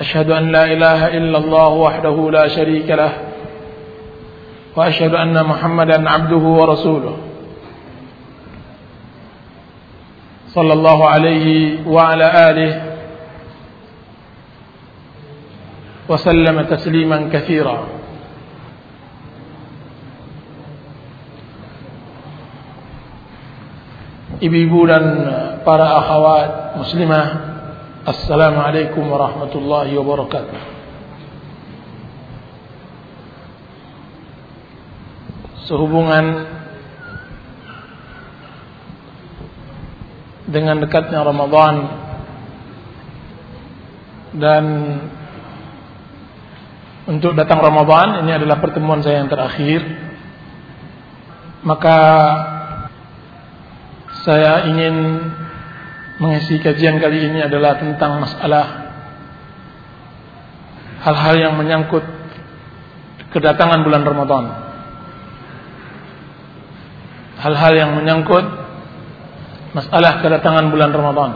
أشهد أن لا إله إلا الله وحده لا شريك له وأشهد أن محمدا عبده ورسوله. صلى الله عليه وعلى آله وسلم تسليما كثيرا. Ibu-ibu para akhwat muslimah Assalamualaikum warahmatullahi wabarakatuh. Sehubungan Dengan dekatnya Ramadan Dan Untuk datang Ramadan Ini adalah pertemuan saya yang terakhir Maka Saya ingin mengisi kajian kali ini adalah tentang masalah hal-hal yang menyangkut kedatangan bulan Ramadan. Hal-hal yang menyangkut masalah kedatangan bulan Ramadan.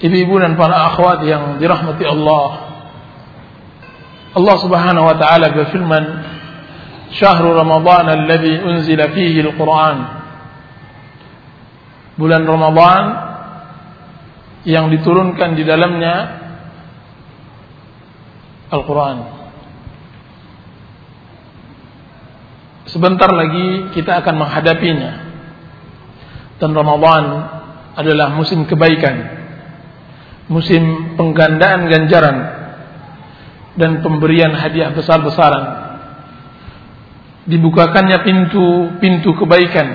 Ibu-ibu dan para akhwat yang dirahmati Allah. Allah Subhanahu wa taala berfirman شهر رمضان الذي أنزل فيه القرآن bulan Ramadan yang diturunkan di dalamnya Al-Quran sebentar lagi kita akan menghadapinya dan Ramadan adalah musim kebaikan musim penggandaan ganjaran dan pemberian hadiah besar-besaran dibukakannya pintu-pintu kebaikan.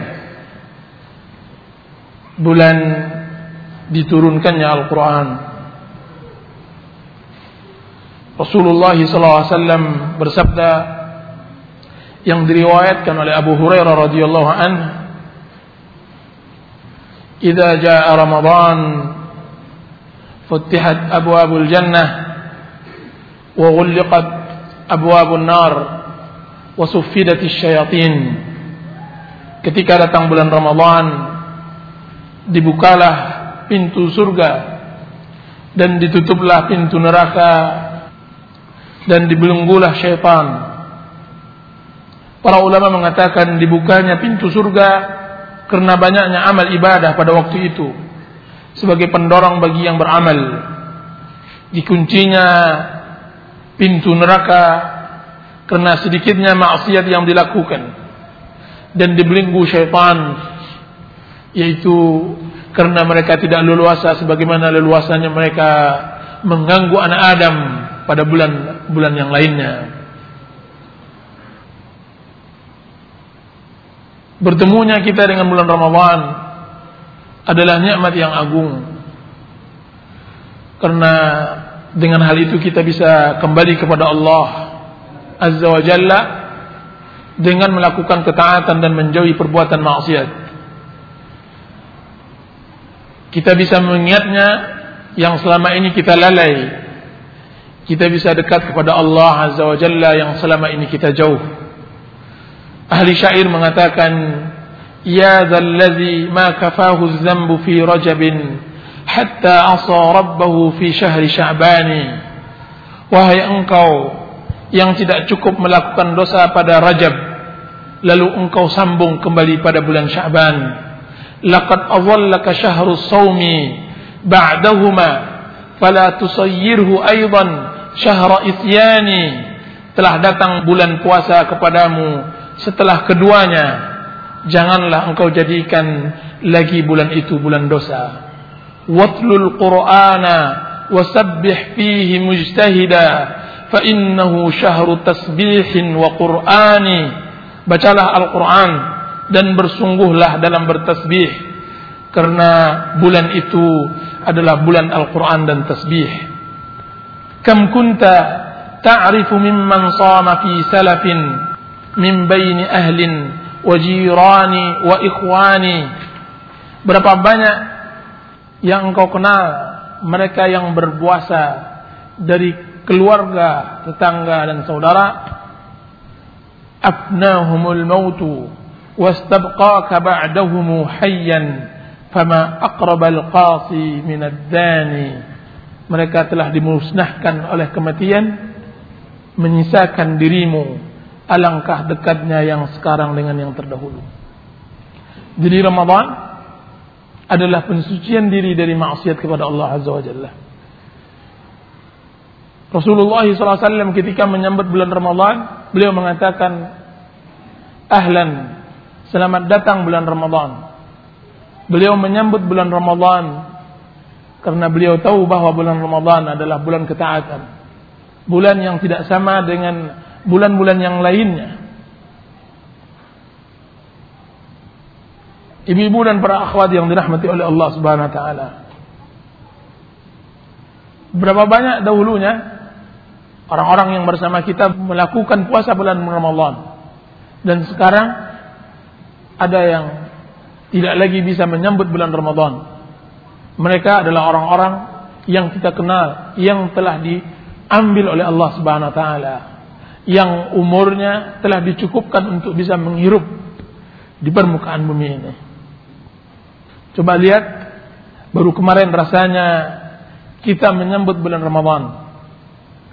Bulan diturunkannya Al-Quran. Rasulullah SAW bersabda yang diriwayatkan oleh Abu Hurairah radhiyallahu anhu "Idza jaa Ramadan futihat abwabul jannah wa ghulqat abwabun nar wasufidati syayatin ketika datang bulan Ramadan dibukalah pintu surga dan ditutuplah pintu neraka dan dibelenggulah syaitan. Para ulama mengatakan dibukanya pintu surga karena banyaknya amal ibadah pada waktu itu sebagai pendorong bagi yang beramal. Dikuncinya pintu neraka karena sedikitnya maksiat yang dilakukan. Dan dibelenggu syaitan. Yaitu karena mereka tidak leluasa sebagaimana leluasanya mereka mengganggu anak Adam pada bulan-bulan yang lainnya. Bertemunya kita dengan bulan Ramadhan adalah nikmat yang agung. Karena dengan hal itu kita bisa kembali kepada Allah Azza wa Jalla dengan melakukan ketaatan dan menjauhi perbuatan maksiat. Kita bisa mengingatnya yang selama ini kita lalai. Kita bisa dekat kepada Allah Azza wa Jalla yang selama ini kita jauh. Ahli syair mengatakan, Ya dhalladhi ma kafahu zambu fi rajabin hatta asa rabbahu fi syahri sya'bani. Wahai engkau yang tidak cukup melakukan dosa pada Rajab lalu engkau sambung kembali pada bulan Sya'ban. Laqad adallaka syahrus saumi ba'dahuma fala tusayyirhu aidan syahra isyani telah datang bulan puasa kepadamu setelah keduanya. Janganlah engkau jadikan lagi bulan itu bulan dosa. Watlul qur'ana wasabbih fihi mujtahida fa innahu syahru tasbihin wa qur'ani bacalah Al-Qur'an dan bersungguhlah dalam bertasbih karena bulan itu adalah bulan Al-Quran dan tasbih. Kam kunta ta'rifu mimman sama fi salafin min baini ahlin wa jirani wa ikhwani. Berapa banyak yang engkau kenal mereka yang berpuasa dari keluarga, tetangga dan saudara afnahumul mautu wastabqaka ba'dahumu hayyan fama aqrabal qasi minad dani mereka telah dimusnahkan oleh kematian menyisakan dirimu alangkah dekatnya yang sekarang dengan yang terdahulu. Jadi Ramadan adalah pensucian diri dari maksiat kepada Allah Azza wa Jalla Rasulullah SAW ketika menyambut bulan Ramadan beliau mengatakan ahlan selamat datang bulan Ramadan Beliau menyambut bulan Ramadan karena beliau tahu bahwa bulan Ramadan adalah bulan ketaatan. Bulan yang tidak sama dengan bulan-bulan yang lainnya. Ibu-ibu dan para akhwat yang dirahmati oleh Allah Subhanahu wa taala. Berapa banyak dahulunya orang-orang yang bersama kita melakukan puasa bulan Ramadan. Dan sekarang ada yang tidak lagi bisa menyambut bulan Ramadan. Mereka adalah orang-orang yang kita kenal, yang telah diambil oleh Allah Subhanahu wa taala, yang umurnya telah dicukupkan untuk bisa menghirup di permukaan bumi ini. Coba lihat baru kemarin rasanya kita menyambut bulan Ramadan.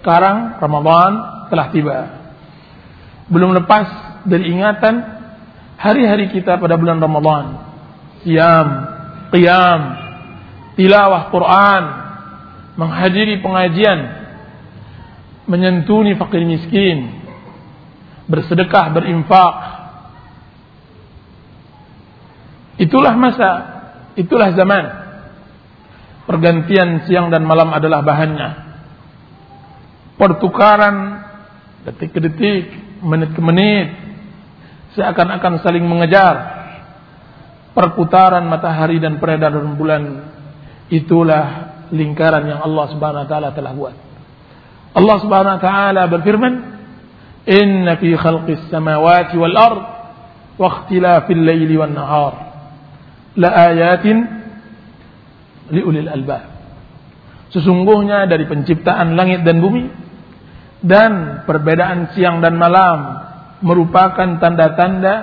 Sekarang Ramadan telah tiba. Belum lepas dari ingatan hari-hari kita pada bulan Ramadan siam, qiyam, tilawah Quran, menghadiri pengajian, menyentuni fakir miskin, bersedekah, berinfak. Itulah masa, itulah zaman. Pergantian siang dan malam adalah bahannya. Pertukaran detik ke detik, menit ke menit, seakan-akan saling mengejar perputaran matahari dan peredaran bulan itulah lingkaran yang Allah Subhanahu wa taala telah buat. Allah Subhanahu wa taala berfirman, "Inna fi khalqis samawati wal ard wa ikhtilafil laili wan nahar la ayatin liulil albab." Sesungguhnya dari penciptaan langit dan bumi dan perbedaan siang dan malam merupakan tanda-tanda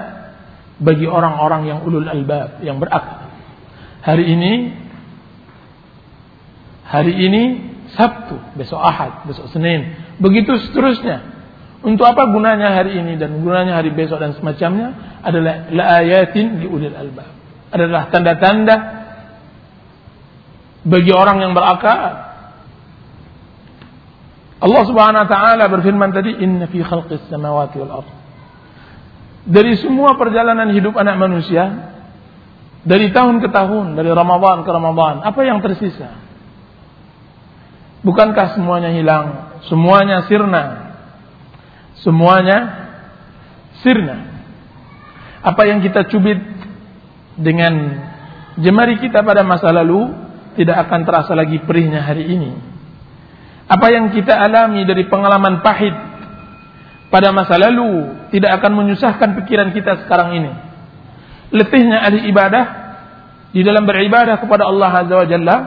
bagi orang-orang yang ulul albab, yang berakal. Hari ini hari ini Sabtu, besok Ahad, besok Senin, begitu seterusnya. Untuk apa gunanya hari ini dan gunanya hari besok dan semacamnya adalah laayatin di ulil albab. Adalah tanda-tanda bagi orang yang berakal. Allah Subhanahu wa taala berfirman tadi, "Inna fi khalqis samawati wal ardh dari semua perjalanan hidup anak manusia dari tahun ke tahun, dari Ramadan ke Ramadan, apa yang tersisa? Bukankah semuanya hilang? Semuanya sirna. Semuanya sirna. Apa yang kita cubit dengan jemari kita pada masa lalu tidak akan terasa lagi perihnya hari ini. Apa yang kita alami dari pengalaman pahit pada masa lalu tidak akan menyusahkan pikiran kita sekarang ini. Letihnya ahli ibadah di dalam beribadah kepada Allah Azza wa Jalla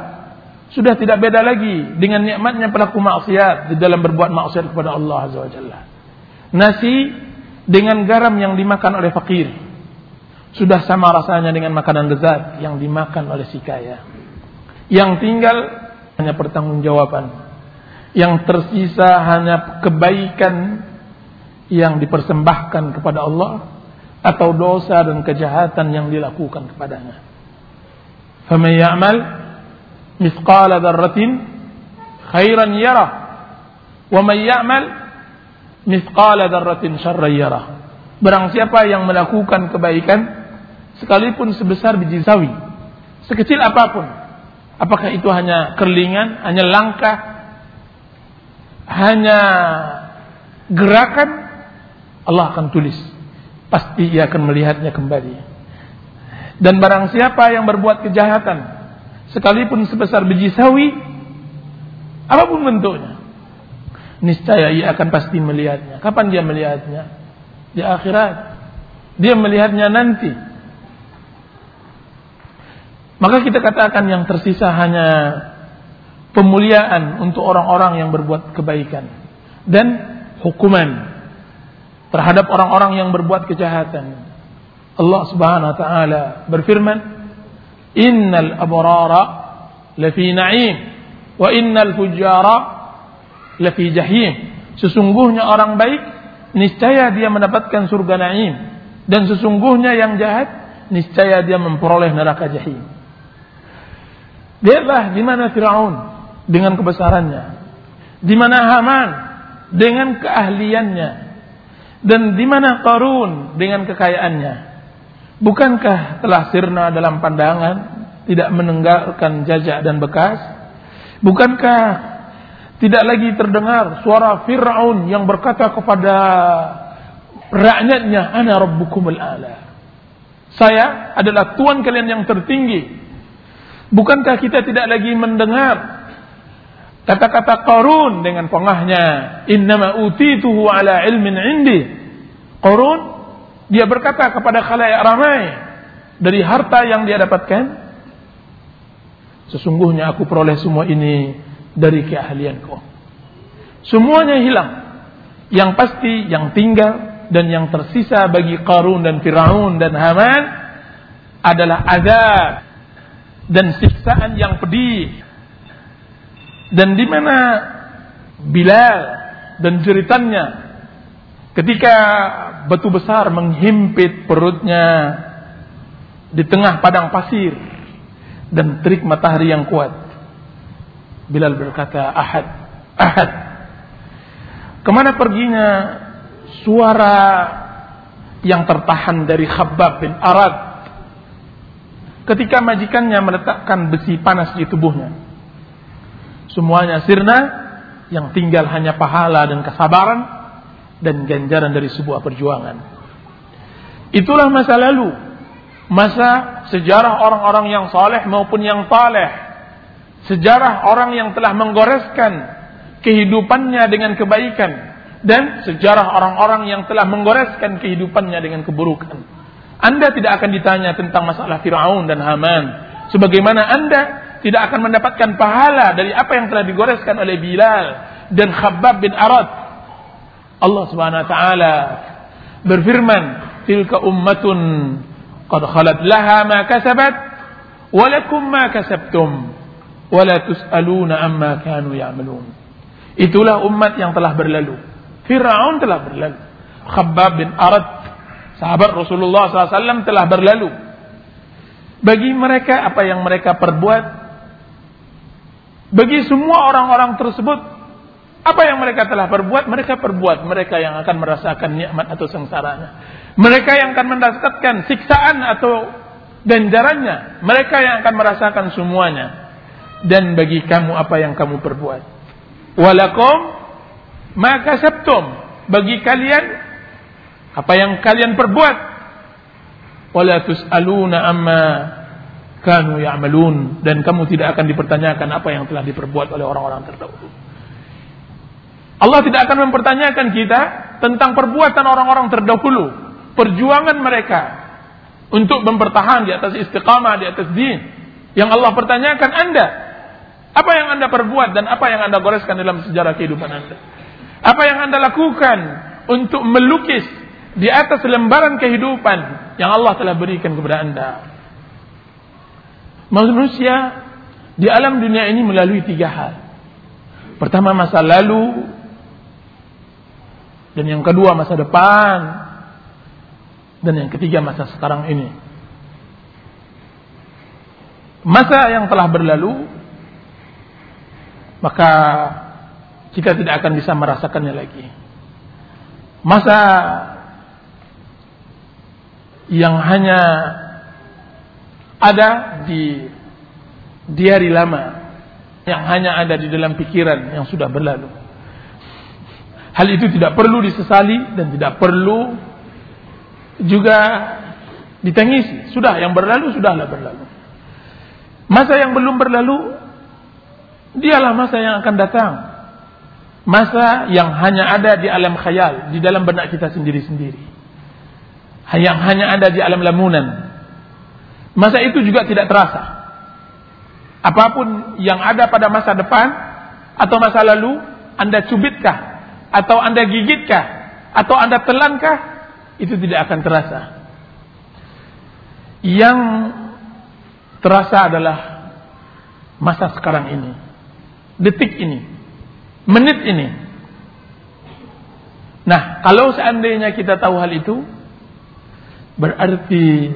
sudah tidak beda lagi dengan nikmatnya pelaku maksiat di dalam berbuat maksiat kepada Allah Azza wa Jalla. Nasi dengan garam yang dimakan oleh fakir sudah sama rasanya dengan makanan lezat yang dimakan oleh si kaya. Yang tinggal hanya pertanggungjawaban. Yang tersisa hanya kebaikan yang dipersembahkan kepada Allah atau dosa dan kejahatan yang dilakukan kepadanya. Faman ya'mal mithqala dzarratin khairan yarah wa man ya'mal mithqala dzarratin syarran yarah. Barang siapa yang melakukan kebaikan sekalipun sebesar biji sawi, sekecil apa pun, apakah itu hanya kerlingan, hanya langkah, hanya gerakan Allah akan tulis pasti ia akan melihatnya kembali. Dan barang siapa yang berbuat kejahatan, sekalipun sebesar biji sawi, apa pun bentuknya, niscaya ia akan pasti melihatnya. Kapan dia melihatnya? Di akhirat. Dia melihatnya nanti. Maka kita katakan yang tersisa hanya pemuliaan untuk orang-orang yang berbuat kebaikan dan hukuman terhadap orang-orang yang berbuat kejahatan. Allah Subhanahu wa taala berfirman, "Innal abrara lafi na'im wa innal fujara lafi jahim." Sesungguhnya orang baik niscaya dia mendapatkan surga na'im dan sesungguhnya yang jahat niscaya dia memperoleh neraka jahim. Lihatlah di mana Firaun dengan kebesarannya, di mana Haman dengan keahliannya, dan di mana Qarun dengan kekayaannya? Bukankah telah sirna dalam pandangan, tidak menenggarkan jajak dan bekas? Bukankah tidak lagi terdengar suara Fir'aun yang berkata kepada rakyatnya, Ana Rabbukumul A'la. Saya adalah Tuhan kalian yang tertinggi. Bukankah kita tidak lagi mendengar Kata-kata Qarun dengan pengahnya, "Innama utituhu ala ilmin indi." Qarun dia berkata kepada khalayak ramai dari harta yang dia dapatkan, "Sesungguhnya aku peroleh semua ini dari keahlianku." Semuanya hilang. Yang pasti yang tinggal dan yang tersisa bagi Qarun dan Firaun dan Haman adalah azab dan siksaan yang pedih dan di mana Bilal dan jeritannya ketika batu besar menghimpit perutnya di tengah padang pasir dan terik matahari yang kuat. Bilal berkata, Ahad, Ahad. Ke mana perginya suara yang tertahan dari Khabbab bin Arad ketika majikannya meletakkan besi panas di tubuhnya. Semuanya sirna, yang tinggal hanya pahala dan kesabaran dan ganjaran dari sebuah perjuangan. Itulah masa lalu, masa sejarah orang-orang yang saleh maupun yang taleh, sejarah orang yang telah menggoreskan kehidupannya dengan kebaikan dan sejarah orang-orang yang telah menggoreskan kehidupannya dengan keburukan. Anda tidak akan ditanya tentang masalah Firaun dan Haman sebagaimana Anda tidak akan mendapatkan pahala dari apa yang telah digoreskan oleh Bilal dan Khabbab bin Arad. Allah Subhanahu wa taala berfirman, "Tilka ummatun qad khalat laha ma kasabat wa lakum ma kasabtum wa la tusaluna amma kanu ya'malun." Itulah umat yang telah berlalu. Firaun telah berlalu. Khabbab bin Arad, sahabat Rasulullah SAW telah berlalu. Bagi mereka apa yang mereka perbuat bagi semua orang-orang tersebut, apa yang mereka telah perbuat, mereka perbuat. Mereka yang akan merasakan nikmat atau sengsaranya. Mereka yang akan mendapatkan siksaan atau ganjarannya. Mereka yang akan merasakan semuanya. Dan bagi kamu apa yang kamu perbuat. Walakum maka sabtum. Bagi kalian apa yang kalian perbuat. Wala tus'aluna amma kanu ya'malun dan kamu tidak akan dipertanyakan apa yang telah diperbuat oleh orang-orang terdahulu. Allah tidak akan mempertanyakan kita tentang perbuatan orang-orang terdahulu, perjuangan mereka untuk mempertahan di atas istiqamah, di atas din. Yang Allah pertanyakan Anda, apa yang Anda perbuat dan apa yang Anda goreskan dalam sejarah kehidupan Anda? Apa yang Anda lakukan untuk melukis di atas lembaran kehidupan yang Allah telah berikan kepada Anda? Manusia di alam dunia ini melalui tiga hal. Pertama masa lalu, dan yang kedua masa depan, dan yang ketiga masa sekarang ini. Masa yang telah berlalu, maka kita tidak akan bisa merasakannya lagi. Masa yang hanya ada di diari lama yang hanya ada di dalam pikiran yang sudah berlalu. Hal itu tidak perlu disesali dan tidak perlu juga ditangisi. Sudah, yang berlalu sudahlah berlalu. Masa yang belum berlalu, dialah masa yang akan datang. Masa yang hanya ada di alam khayal, di dalam benak kita sendiri-sendiri. Yang hanya ada di alam lamunan. Masa itu juga tidak terasa. Apa pun yang ada pada masa depan atau masa lalu, Anda cubitkah? Atau Anda gigitkah? Atau Anda telankah? Itu tidak akan terasa. Yang terasa adalah masa sekarang ini. Detik ini. Menit ini. Nah, kalau seandainya kita tahu hal itu, berarti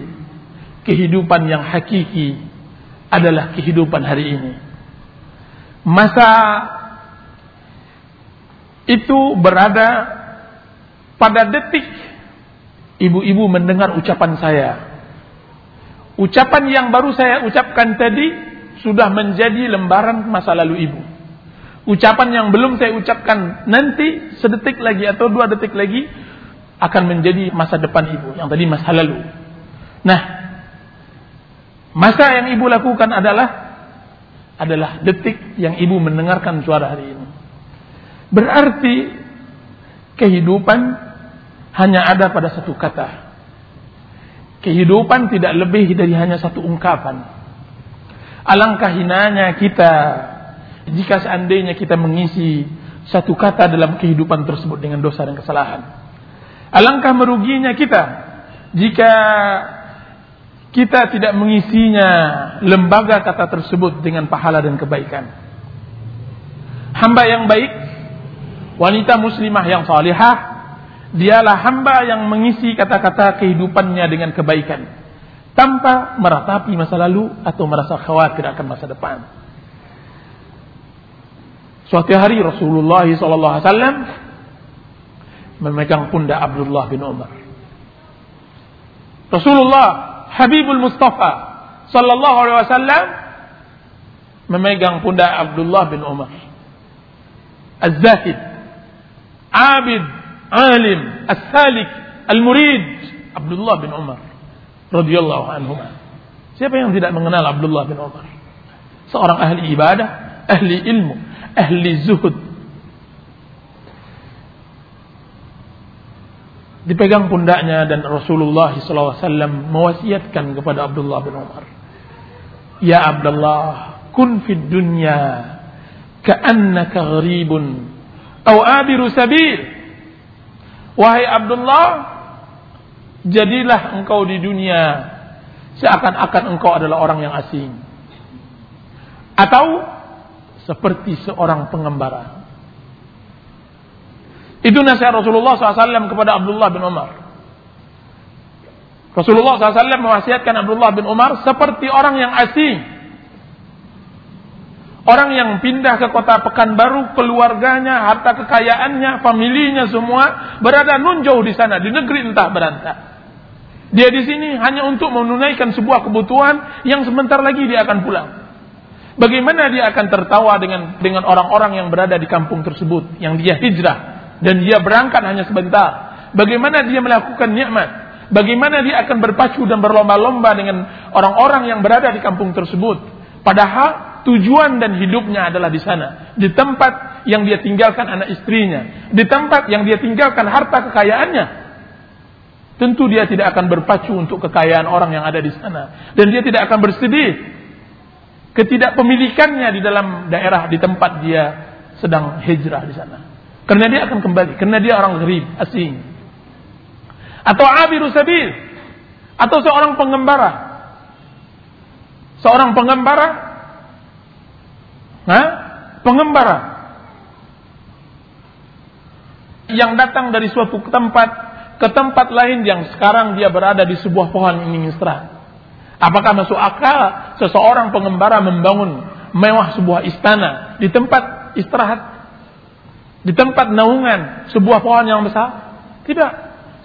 kehidupan yang hakiki adalah kehidupan hari ini. Masa itu berada pada detik ibu-ibu mendengar ucapan saya. Ucapan yang baru saya ucapkan tadi sudah menjadi lembaran masa lalu ibu. Ucapan yang belum saya ucapkan nanti sedetik lagi atau dua detik lagi akan menjadi masa depan ibu yang tadi masa lalu. Nah, masa yang ibu lakukan adalah adalah detik yang ibu mendengarkan suara hari ini. Berarti kehidupan hanya ada pada satu kata. Kehidupan tidak lebih dari hanya satu ungkapan. Alangkah hinanya kita jika seandainya kita mengisi satu kata dalam kehidupan tersebut dengan dosa dan kesalahan. Alangkah meruginya kita jika kita tidak mengisinya lembaga kata tersebut dengan pahala dan kebaikan. Hamba yang baik, wanita muslimah yang salihah, dialah hamba yang mengisi kata-kata kehidupannya dengan kebaikan tanpa meratapi masa lalu atau merasa khawatir akan masa depan. Suatu hari Rasulullah SAW memegang pundak Abdullah bin Umar. Rasulullah Habibul Mustafa sallallahu alaihi wasallam memegang pundak Abdullah bin Umar. Az-Zahid, Abid, Alim, As-Salik, Al-Murid, Abdullah bin Umar radhiyallahu anhu. Siapa yang tidak mengenal Abdullah bin Umar? Seorang ahli ibadah, ahli ilmu, ahli zuhud, dipegang pundaknya dan Rasulullah SAW mewasiatkan kepada Abdullah bin Umar. Ya Abdullah, kun fid dunya ka'annaka gharibun atau abiru sabil. Wahai Abdullah, jadilah engkau di dunia seakan-akan engkau adalah orang yang asing. Atau seperti seorang pengembara itu nasihat Rasulullah SAW kepada Abdullah bin Umar. Rasulullah SAW mewasiatkan Abdullah bin Umar seperti orang yang asing. Orang yang pindah ke kota Pekanbaru, keluarganya, harta kekayaannya, familinya semua berada nun jauh di sana, di negeri entah berantah. Dia di sini hanya untuk menunaikan sebuah kebutuhan yang sebentar lagi dia akan pulang. Bagaimana dia akan tertawa dengan dengan orang-orang yang berada di kampung tersebut yang dia hijrah dan dia berangkat hanya sebentar. Bagaimana dia melakukan nikmat? Bagaimana dia akan berpacu dan berlomba-lomba dengan orang-orang yang berada di kampung tersebut? Padahal tujuan dan hidupnya adalah di sana, di tempat yang dia tinggalkan anak istrinya, di tempat yang dia tinggalkan harta kekayaannya. Tentu dia tidak akan berpacu untuk kekayaan orang yang ada di sana dan dia tidak akan bersedih ketidakpemilikannya di dalam daerah di tempat dia sedang hijrah di sana. Karena dia akan kembali. Karena dia orang gharib, asing. Atau abiru sabil. Atau seorang pengembara. Seorang pengembara. Nah, pengembara. Yang datang dari suatu tempat ke tempat lain yang sekarang dia berada di sebuah pohon ini istirahat. Apakah masuk akal seseorang pengembara membangun mewah sebuah istana di tempat istirahat di tempat naungan sebuah pohon yang besar? Tidak.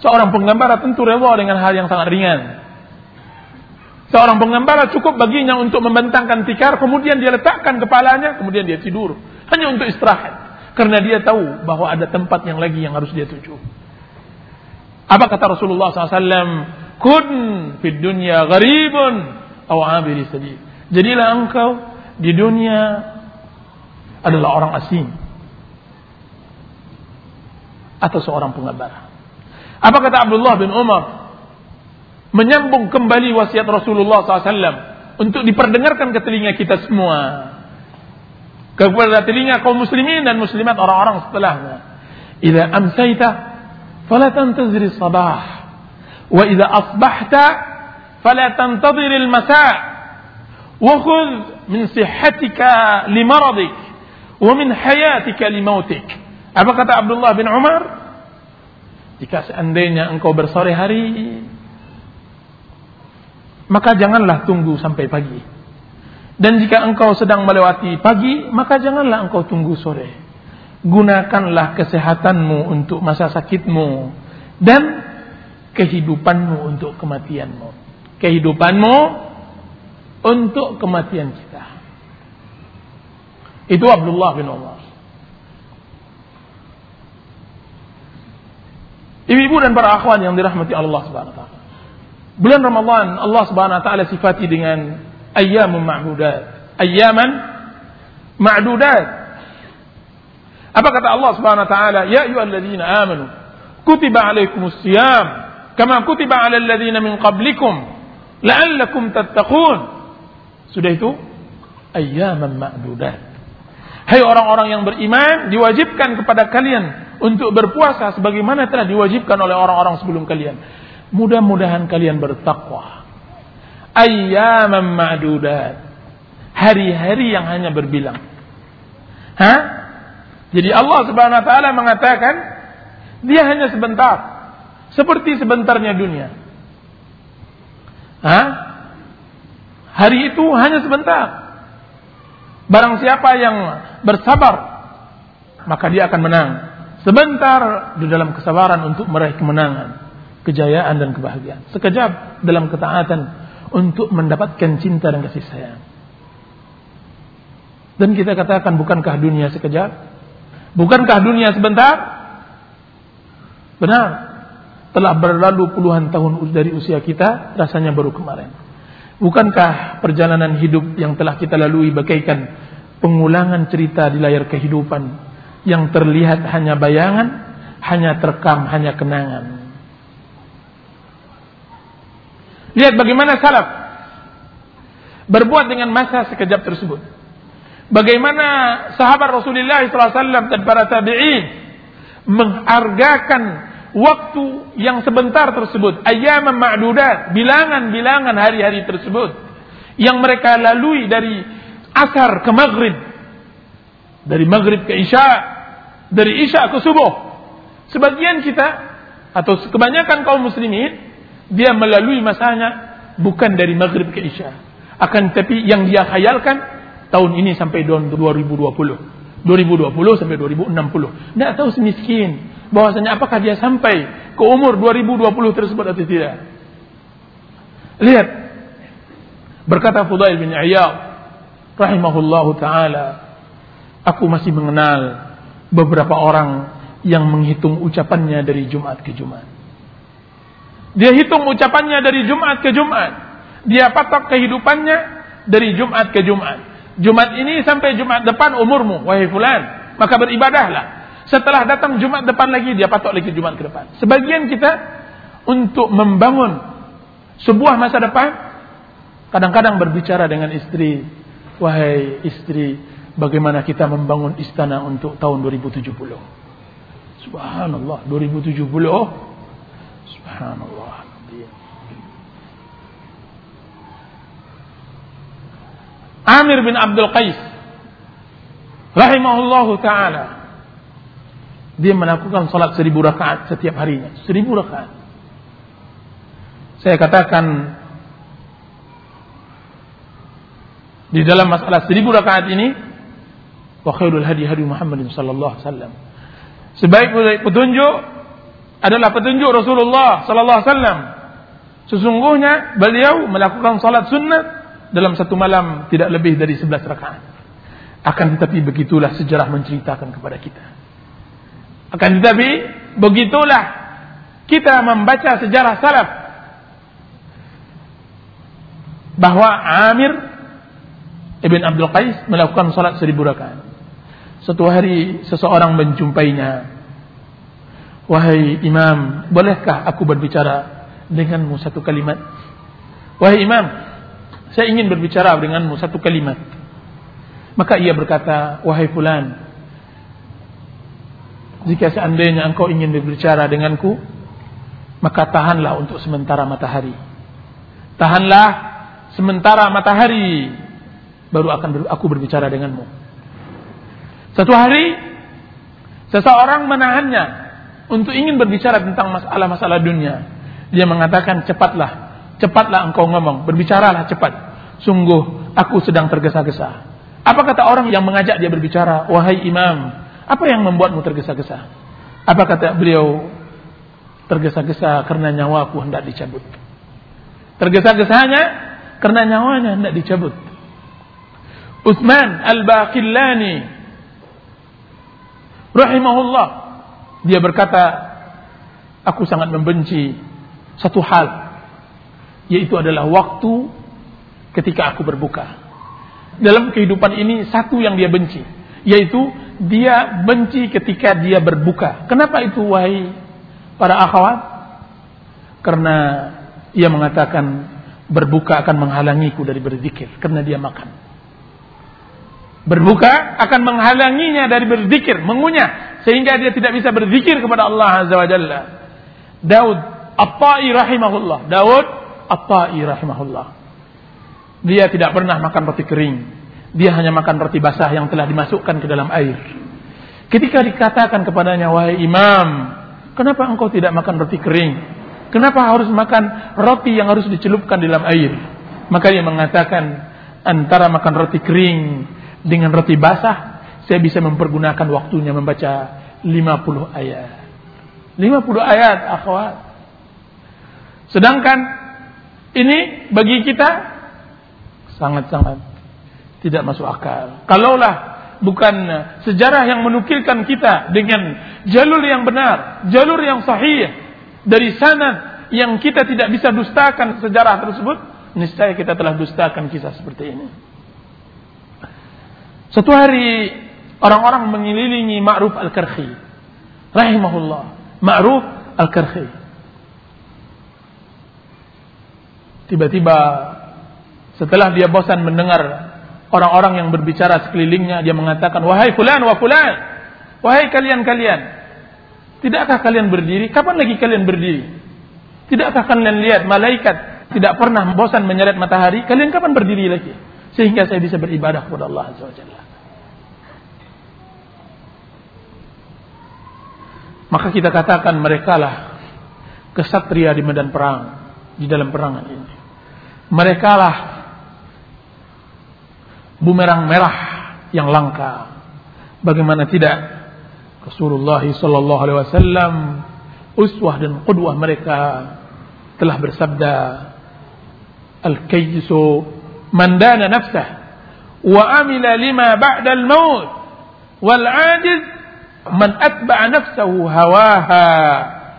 Seorang penggembara tentu rela dengan hal yang sangat ringan. Seorang penggembara cukup baginya untuk membentangkan tikar, kemudian dia letakkan kepalanya, kemudian dia tidur. Hanya untuk istirahat. Karena dia tahu bahwa ada tempat yang lagi yang harus dia tuju. Apa kata Rasulullah SAW? Kun fid dunya gharibun aw abiri. Jadilah engkau di dunia adalah orang asing atau seorang pengabara. Apa kata Abdullah bin Umar? Menyambung kembali wasiat Rasulullah SAW untuk diperdengarkan ke telinga kita semua. Kepada telinga kaum muslimin dan muslimat orang-orang setelahnya. Ila amsayta fala tantazir sabah wa idza asbahta fala tantadir al-masa' wa khudh min sihhatika wa min hayatika limautik. Apa kata Abdullah bin Umar? Jika seandainya engkau bersore hari, maka janganlah tunggu sampai pagi. Dan jika engkau sedang melewati pagi, maka janganlah engkau tunggu sore. Gunakanlah kesehatanmu untuk masa sakitmu dan kehidupanmu untuk kematianmu. Kehidupanmu untuk kematian kita. Itu Abdullah bin Umar. Ibu-ibu dan para akhwan yang dirahmati Allah Subhanahu. Bulan Ramadan Allah Subhanahu sifati dengan ayyamun ma'dudat. Ayyaman ma'dudat. Apa kata Allah Subhanahu wa taala? Ya ayyuhalladzina amanu kutiba alaikumus siyam kama kutiba alal ladzina min qablikum la'allakum tattaqun. Sudah itu ayyaman ma'dudat. Hai orang-orang yang beriman, diwajibkan kepada kalian untuk berpuasa sebagaimana telah diwajibkan oleh orang-orang sebelum kalian. Mudah-mudahan kalian bertakwa. Ayyaman ma'dudat. Hari-hari yang hanya berbilang. Hah? Jadi Allah Subhanahu wa taala mengatakan dia hanya sebentar. Seperti sebentarnya dunia. Hah? Hari itu hanya sebentar. Barang siapa yang bersabar, maka dia akan menang. Sebentar di dalam kesabaran untuk meraih kemenangan, kejayaan dan kebahagiaan. Sekejap dalam ketaatan untuk mendapatkan cinta dan kasih sayang. Dan kita katakan bukankah dunia sekejap? Bukankah dunia sebentar? Benar. Telah berlalu puluhan tahun dari usia kita, rasanya baru kemarin. Bukankah perjalanan hidup yang telah kita lalui bagaikan pengulangan cerita di layar kehidupan yang terlihat hanya bayangan, hanya terekam, hanya kenangan. Lihat bagaimana salaf berbuat dengan masa sekejap tersebut. Bagaimana sahabat Rasulullah SAW dan para tabi'in menghargakan waktu yang sebentar tersebut, ayam ma'dudat, bilangan-bilangan hari-hari tersebut yang mereka lalui dari asar ke maghrib, dari maghrib ke isya, dari isya ke subuh. Sebagian kita atau kebanyakan kaum muslimin dia melalui masanya bukan dari maghrib ke isya. Akan tapi yang dia khayalkan tahun ini sampai tahun 2020. 2020 sampai 2060. Tidak tahu semiskin bahwasanya apakah dia sampai ke umur 2020 tersebut atau tidak. Lihat berkata Fudail bin Iyad rahimahullahu taala aku masih mengenal beberapa orang yang menghitung ucapannya dari Jumat ke Jumat. Dia hitung ucapannya dari Jumat ke Jumat. Dia patok kehidupannya dari Jumat ke Jumat. Jumat ini sampai Jumat depan umurmu, wahai fulan. Maka beribadahlah. Setelah datang Jumat depan lagi, dia patok lagi Jumat ke depan. Sebagian kita untuk membangun sebuah masa depan, kadang-kadang berbicara dengan istri. Wahai istri, bagaimana kita membangun istana untuk tahun 2070. Subhanallah, 2070. Subhanallah. Amir bin Abdul Qais rahimahullahu taala dia melakukan salat seribu rakaat setiap harinya seribu rakaat saya katakan di dalam masalah seribu rakaat ini wa khairul hadi hadi Muhammadin sallallahu alaihi wasallam. Sebaik petunjuk adalah petunjuk Rasulullah sallallahu alaihi wasallam. Sesungguhnya beliau melakukan salat sunnah dalam satu malam tidak lebih dari 11 rakaat. Akan tetapi begitulah sejarah menceritakan kepada kita. Akan tetapi begitulah kita membaca sejarah salaf bahwa Amir Ibn Abdul Qais melakukan salat seribu rakaat. Suatu hari seseorang menjumpainya. Wahai imam, bolehkah aku berbicara denganmu satu kalimat? Wahai imam, saya ingin berbicara denganmu satu kalimat. Maka ia berkata, wahai fulan, jika seandainya engkau ingin berbicara denganku, maka tahanlah untuk sementara matahari. Tahanlah sementara matahari, baru akan aku berbicara denganmu. Satu hari, seseorang menahannya untuk ingin berbicara tentang masalah-masalah dunia. Dia mengatakan, cepatlah, cepatlah engkau ngomong, berbicaralah cepat. Sungguh, aku sedang tergesa-gesa. Apa kata orang yang mengajak dia berbicara? Wahai imam, apa yang membuatmu tergesa-gesa? Apa kata beliau? Tergesa-gesa karena nyawaku hendak dicabut. Tergesa-gesanya karena nyawanya hendak dicabut. Utsman Al-Baqillani rahimahullah dia berkata, aku sangat membenci satu hal yaitu adalah waktu ketika aku berbuka dalam kehidupan ini satu yang dia benci, yaitu dia benci ketika dia berbuka. Kenapa itu wahai para akhwat? Karena ia mengatakan berbuka akan menghalangiku dari berzikir karena dia makan. Berbuka akan menghalanginya dari berzikir, mengunyah sehingga dia tidak bisa berzikir kepada Allah Azza wa Jalla. Daud At-Tai rahimahullah. Daud At-Tai rahimahullah. Dia tidak pernah makan roti kering. Dia hanya makan roti basah yang telah dimasukkan ke dalam air. Ketika dikatakan kepadanya, wahai imam, kenapa engkau tidak makan roti kering? Kenapa harus makan roti yang harus dicelupkan di dalam air? Maka dia mengatakan, antara makan roti kering dengan roti basah, saya bisa mempergunakan waktunya membaca 50 ayat. 50 ayat, akhwat. Sedangkan ini bagi kita sangat-sangat tidak masuk akal. Kalaulah bukan sejarah yang menukilkan kita dengan jalur yang benar, jalur yang sahih dari sana yang kita tidak bisa dustakan sejarah tersebut, niscaya kita telah dustakan kisah seperti ini. Satu hari orang-orang mengelilingi Ma'ruf Al-Karhi. Rahimahullah. Ma'ruf Al-Karhi. Tiba-tiba setelah dia bosan mendengar orang-orang yang berbicara sekelilingnya, dia mengatakan, "Wahai fulan wa fulan, wahai kalian-kalian, tidakkah kalian berdiri? Kapan lagi kalian berdiri? Tidakkah kalian lihat malaikat tidak pernah bosan menyeret matahari? Kalian kapan berdiri lagi? Sehingga saya bisa beribadah kepada Allah Azza wa Jalla." Maka kita katakan mereka lah kesatria di medan perang, di dalam perangan ini. Mereka lah bumerang merah yang langka. Bagaimana tidak Rasulullah sallallahu alaihi wasallam uswah dan qudwah mereka telah bersabda al-kayyisu man dana nafsah wa amila lima ba'da al-maut wal 'ajiz man atba'a nafsahu hawaha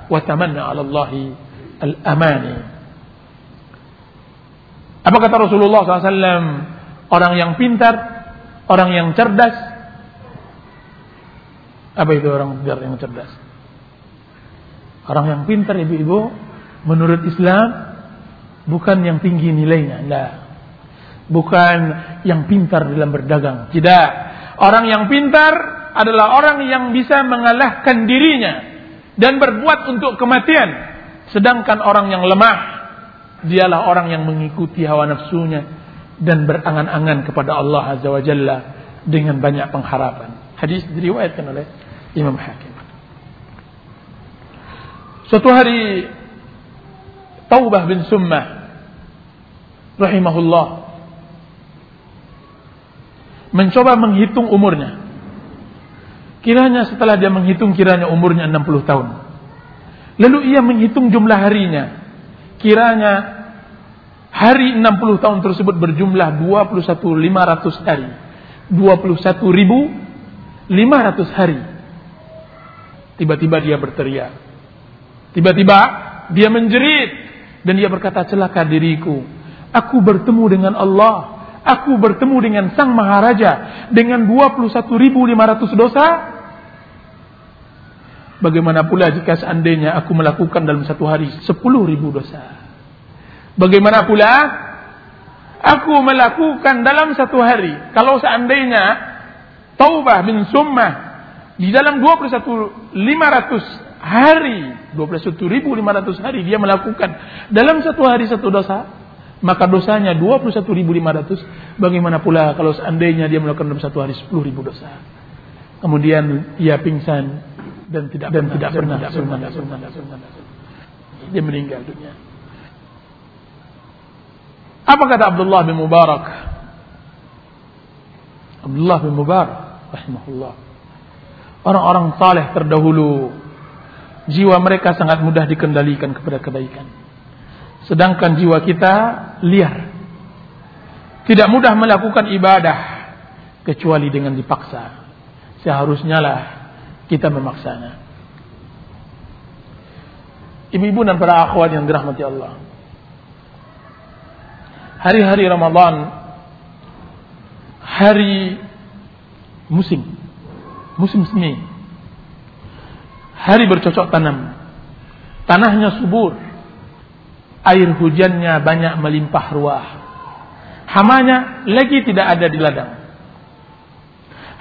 wa tamanna 'ala Allah al-amani Apa kata Rasulullah SAW orang yang pintar, orang yang cerdas. Apa itu orang pintar yang cerdas? Orang yang pintar ibu-ibu menurut Islam bukan yang tinggi nilainya, enggak. Bukan yang pintar dalam berdagang, tidak. Orang yang pintar adalah orang yang bisa mengalahkan dirinya dan berbuat untuk kematian. Sedangkan orang yang lemah dialah orang yang mengikuti hawa nafsunya dan berangan-angan kepada Allah Azza wa Jalla dengan banyak pengharapan. Hadis diriwayatkan oleh Imam Hakim. Suatu hari Taubah bin Summah rahimahullah mencoba menghitung umurnya. Kiranya setelah dia menghitung kiranya umurnya 60 tahun. Lalu ia menghitung jumlah harinya. Kiranya Hari 60 tahun tersebut berjumlah 21.500 hari. 21.500 hari. Tiba-tiba dia berteriak. Tiba-tiba dia menjerit dan dia berkata celaka diriku. Aku bertemu dengan Allah. Aku bertemu dengan Sang Maharaja dengan 21.500 dosa. Bagaimana pula jika seandainya aku melakukan dalam satu hari 10.000 dosa. Bagaimana pula aku melakukan dalam satu hari. Kalau seandainya taubah bin summah di dalam 21.500 hari, 21.500 hari dia melakukan dalam satu hari satu dosa, maka dosanya 21.500. Bagaimana pula kalau seandainya dia melakukan dalam satu hari 10.000 dosa. Kemudian ia pingsan dan tidak dan tidak pernah dia meninggal dunia. Apa kata Abdullah bin Mubarak? Abdullah bin Mubarak rahimahullah. Orang-orang saleh terdahulu jiwa mereka sangat mudah dikendalikan kepada kebaikan. Sedangkan jiwa kita liar. Tidak mudah melakukan ibadah kecuali dengan dipaksa. Seharusnya lah kita memaksanya. Ibu-ibu dan para akhwat yang dirahmati Allah. Hari-hari Ramadan hari musim musim semi. Hari bercocok tanam. Tanahnya subur. Air hujannya banyak melimpah ruah. Hamanya lagi tidak ada di ladang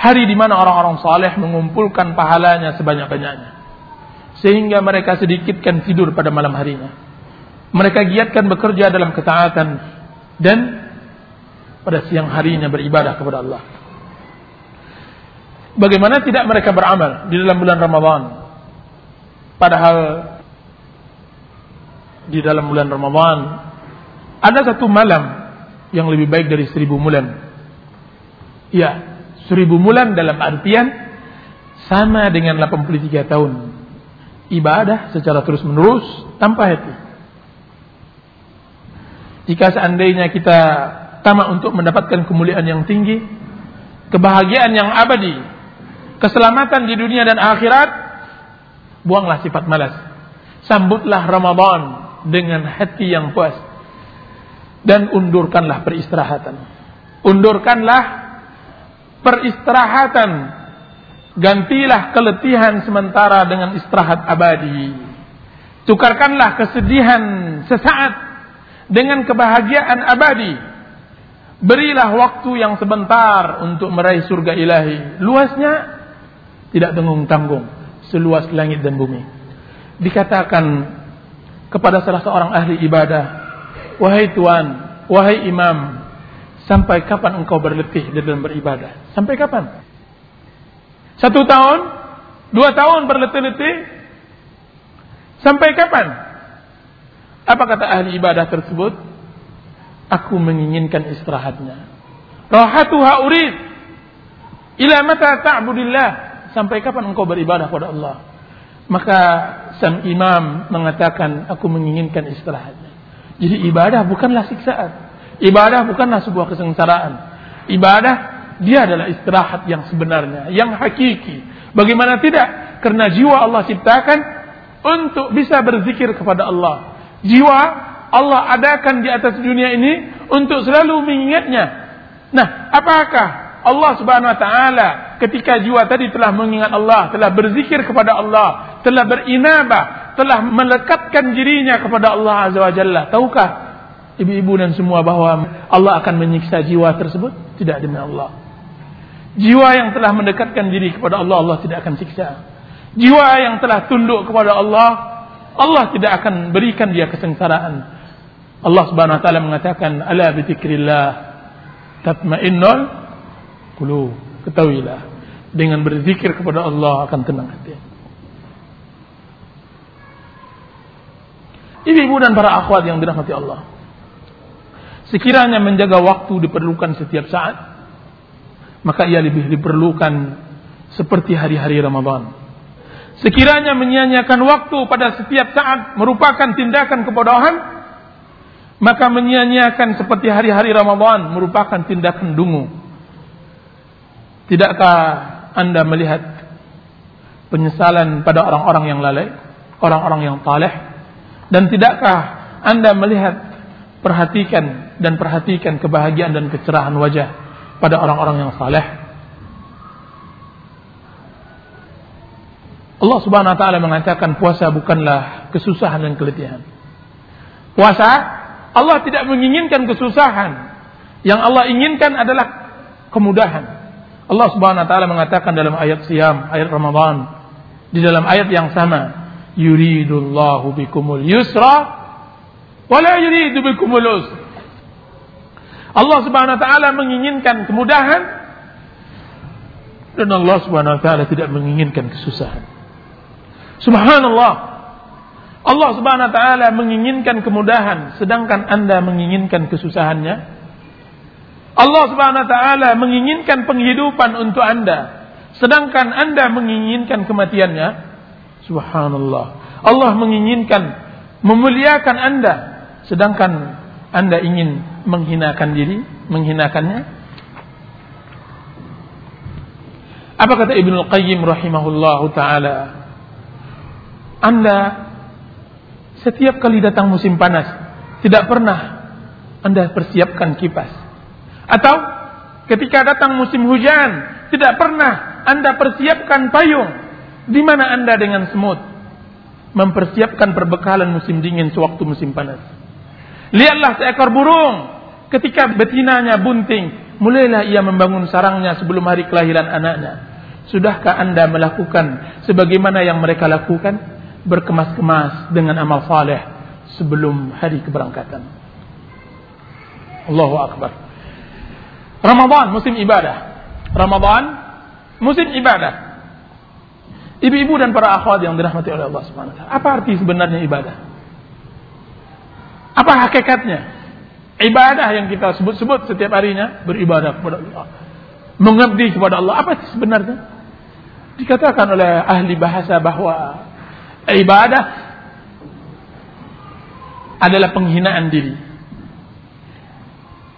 hari di mana orang-orang saleh mengumpulkan pahalanya sebanyak-banyaknya sehingga mereka sedikitkan tidur pada malam harinya mereka giatkan bekerja dalam ketaatan dan pada siang harinya beribadah kepada Allah. Bagaimana tidak mereka beramal di dalam bulan Ramadan? Padahal di dalam bulan Ramadan ada satu malam yang lebih baik dari seribu bulan. Ya, seribu bulan dalam artian sama dengan 83 tahun ibadah secara terus menerus tanpa henti. Jika seandainya kita tamak untuk mendapatkan kemuliaan yang tinggi, kebahagiaan yang abadi, keselamatan di dunia dan akhirat, buanglah sifat malas. Sambutlah Ramadan dengan hati yang puas. Dan undurkanlah peristirahatan. Undurkanlah peristirahatan. Gantilah keletihan sementara dengan istirahat abadi. Tukarkanlah kesedihan sesaat dengan kebahagiaan abadi. Berilah waktu yang sebentar untuk meraih surga ilahi. Luasnya tidak tanggung-tanggung, seluas langit dan bumi. Dikatakan kepada salah seorang ahli ibadah, "Wahai Tuhan, wahai imam, sampai kapan engkau berletih dalam beribadah? Sampai kapan? Satu tahun, dua tahun berletih-letih? Sampai kapan? Apa kata ahli ibadah tersebut? Aku menginginkan istirahatnya. Rahatuha urid. Ila mata ta'budillah. Sampai kapan engkau beribadah kepada Allah? Maka sang imam mengatakan aku menginginkan istirahatnya. Jadi ibadah bukanlah siksaan. Ibadah bukanlah sebuah kesengsaraan. Ibadah dia adalah istirahat yang sebenarnya, yang hakiki. Bagaimana tidak? Karena jiwa Allah ciptakan untuk bisa berzikir kepada Allah jiwa Allah adakan di atas dunia ini untuk selalu mengingatnya. Nah, apakah Allah Subhanahu wa taala ketika jiwa tadi telah mengingat Allah, telah berzikir kepada Allah, telah berinabah, telah melekatkan dirinya kepada Allah Azza wa Jalla. Tahukah ibu-ibu dan semua bahwa Allah akan menyiksa jiwa tersebut? Tidak demi Allah. Jiwa yang telah mendekatkan diri kepada Allah, Allah tidak akan siksa. Jiwa yang telah tunduk kepada Allah, Allah tidak akan berikan dia kesengsaraan. Allah Subhanahu wa taala mengatakan, "Ala bi dzikrillah tatma'innul qulub." Ketahuilah, dengan berzikir kepada Allah akan tenang hati. Ibu-ibu dan para akhwat yang dirahmati Allah. Sekiranya menjaga waktu diperlukan setiap saat, maka ia lebih diperlukan seperti hari-hari Ramadan. Sekiranya menyia-nyiakan waktu pada setiap saat merupakan tindakan kebodohan, maka menyia-nyiakan seperti hari-hari Ramadan merupakan tindakan dungu. Tidakkah Anda melihat penyesalan pada orang-orang yang lalai? orang-orang yang taleh dan tidakkah Anda melihat perhatikan dan perhatikan kebahagiaan dan kecerahan wajah pada orang-orang yang saleh Allah Subhanahu wa taala mengatakan puasa bukanlah kesusahan dan keletihan. Puasa Allah tidak menginginkan kesusahan. Yang Allah inginkan adalah kemudahan. Allah Subhanahu wa taala mengatakan dalam ayat Siyam, ayat Ramadan, di dalam ayat yang sama, yuridullahu bikumul yusra wala yuridu bikumul. Allah Subhanahu wa taala menginginkan kemudahan dan Allah Subhanahu wa taala tidak menginginkan kesusahan. Subhanallah. Allah Subhanahu wa taala menginginkan kemudahan sedangkan Anda menginginkan kesusahannya. Allah Subhanahu wa taala menginginkan penghidupan untuk Anda sedangkan Anda menginginkan kematiannya. Subhanallah. Allah menginginkan memuliakan Anda sedangkan Anda ingin menghinakan diri, menghinakannya. Apa kata Ibnu Qayyim rahimahullahu taala? Anda setiap kali datang musim panas tidak pernah Anda persiapkan kipas. Atau ketika datang musim hujan tidak pernah Anda persiapkan payung di mana Anda dengan semut mempersiapkan perbekalan musim dingin sewaktu musim panas? Lihatlah seekor burung ketika betinanya bunting, mulailah ia membangun sarangnya sebelum hari kelahiran anaknya. Sudahkah Anda melakukan sebagaimana yang mereka lakukan? Berkemas-kemas dengan amal saleh sebelum hari keberangkatan. Allahu Akbar. Ramadan musim ibadah. Ramadan musim ibadah. Ibu-ibu dan para akhwat yang dirahmati oleh Allah Subhanahu wa taala. Apa arti sebenarnya ibadah? Apa hakikatnya? Ibadah yang kita sebut-sebut setiap harinya beribadah kepada Allah. Mengabdi kepada Allah. Apa sebenarnya? Dikatakan oleh ahli bahasa bahwa ibadah adalah penghinaan diri.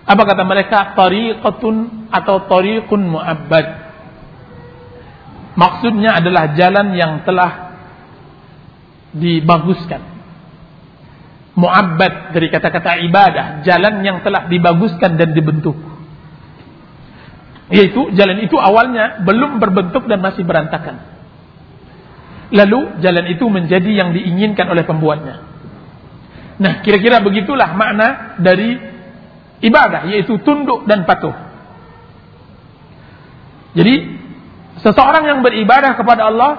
Apa kata mereka? Tariqatun atau tariqun mu'abbad Maksudnya adalah jalan yang telah dibaguskan. Mu'abbad dari kata-kata ibadah, jalan yang telah dibaguskan dan dibentuk. Yaitu jalan itu awalnya belum berbentuk dan masih berantakan. Lalu jalan itu menjadi yang diinginkan oleh pembuatnya. Nah, kira-kira begitulah makna dari ibadah, yaitu tunduk dan patuh. Jadi Seseorang yang beribadah kepada Allah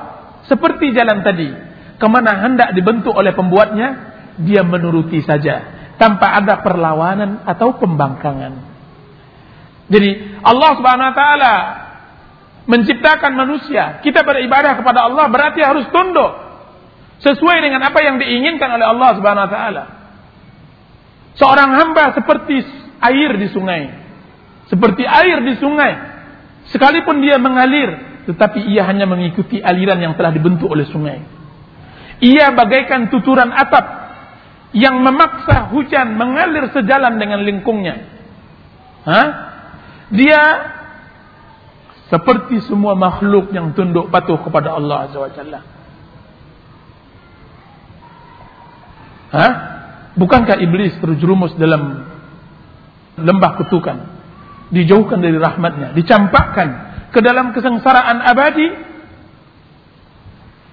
seperti jalan tadi, ke mana hendak dibentuk oleh pembuatnya, dia menuruti saja tanpa ada perlawanan atau pembangkangan. Jadi Allah Subhanahu wa taala menciptakan manusia, kita beribadah kepada Allah berarti harus tunduk sesuai dengan apa yang diinginkan oleh Allah Subhanahu wa taala. Seorang hamba seperti air di sungai. Seperti air di sungai. Sekalipun dia mengalir, tetapi ia hanya mengikuti aliran yang telah dibentuk oleh sungai. Ia bagaikan tuturan atap yang memaksa hujan mengalir sejalan dengan lingkungnya. Hah? Dia seperti semua makhluk yang tunduk patuh kepada Allah Azza wa Jalla. Bukankah iblis terjerumus dalam lembah kutukan? Dijauhkan dari rahmatnya, dicampakkan ke dalam kesengsaraan abadi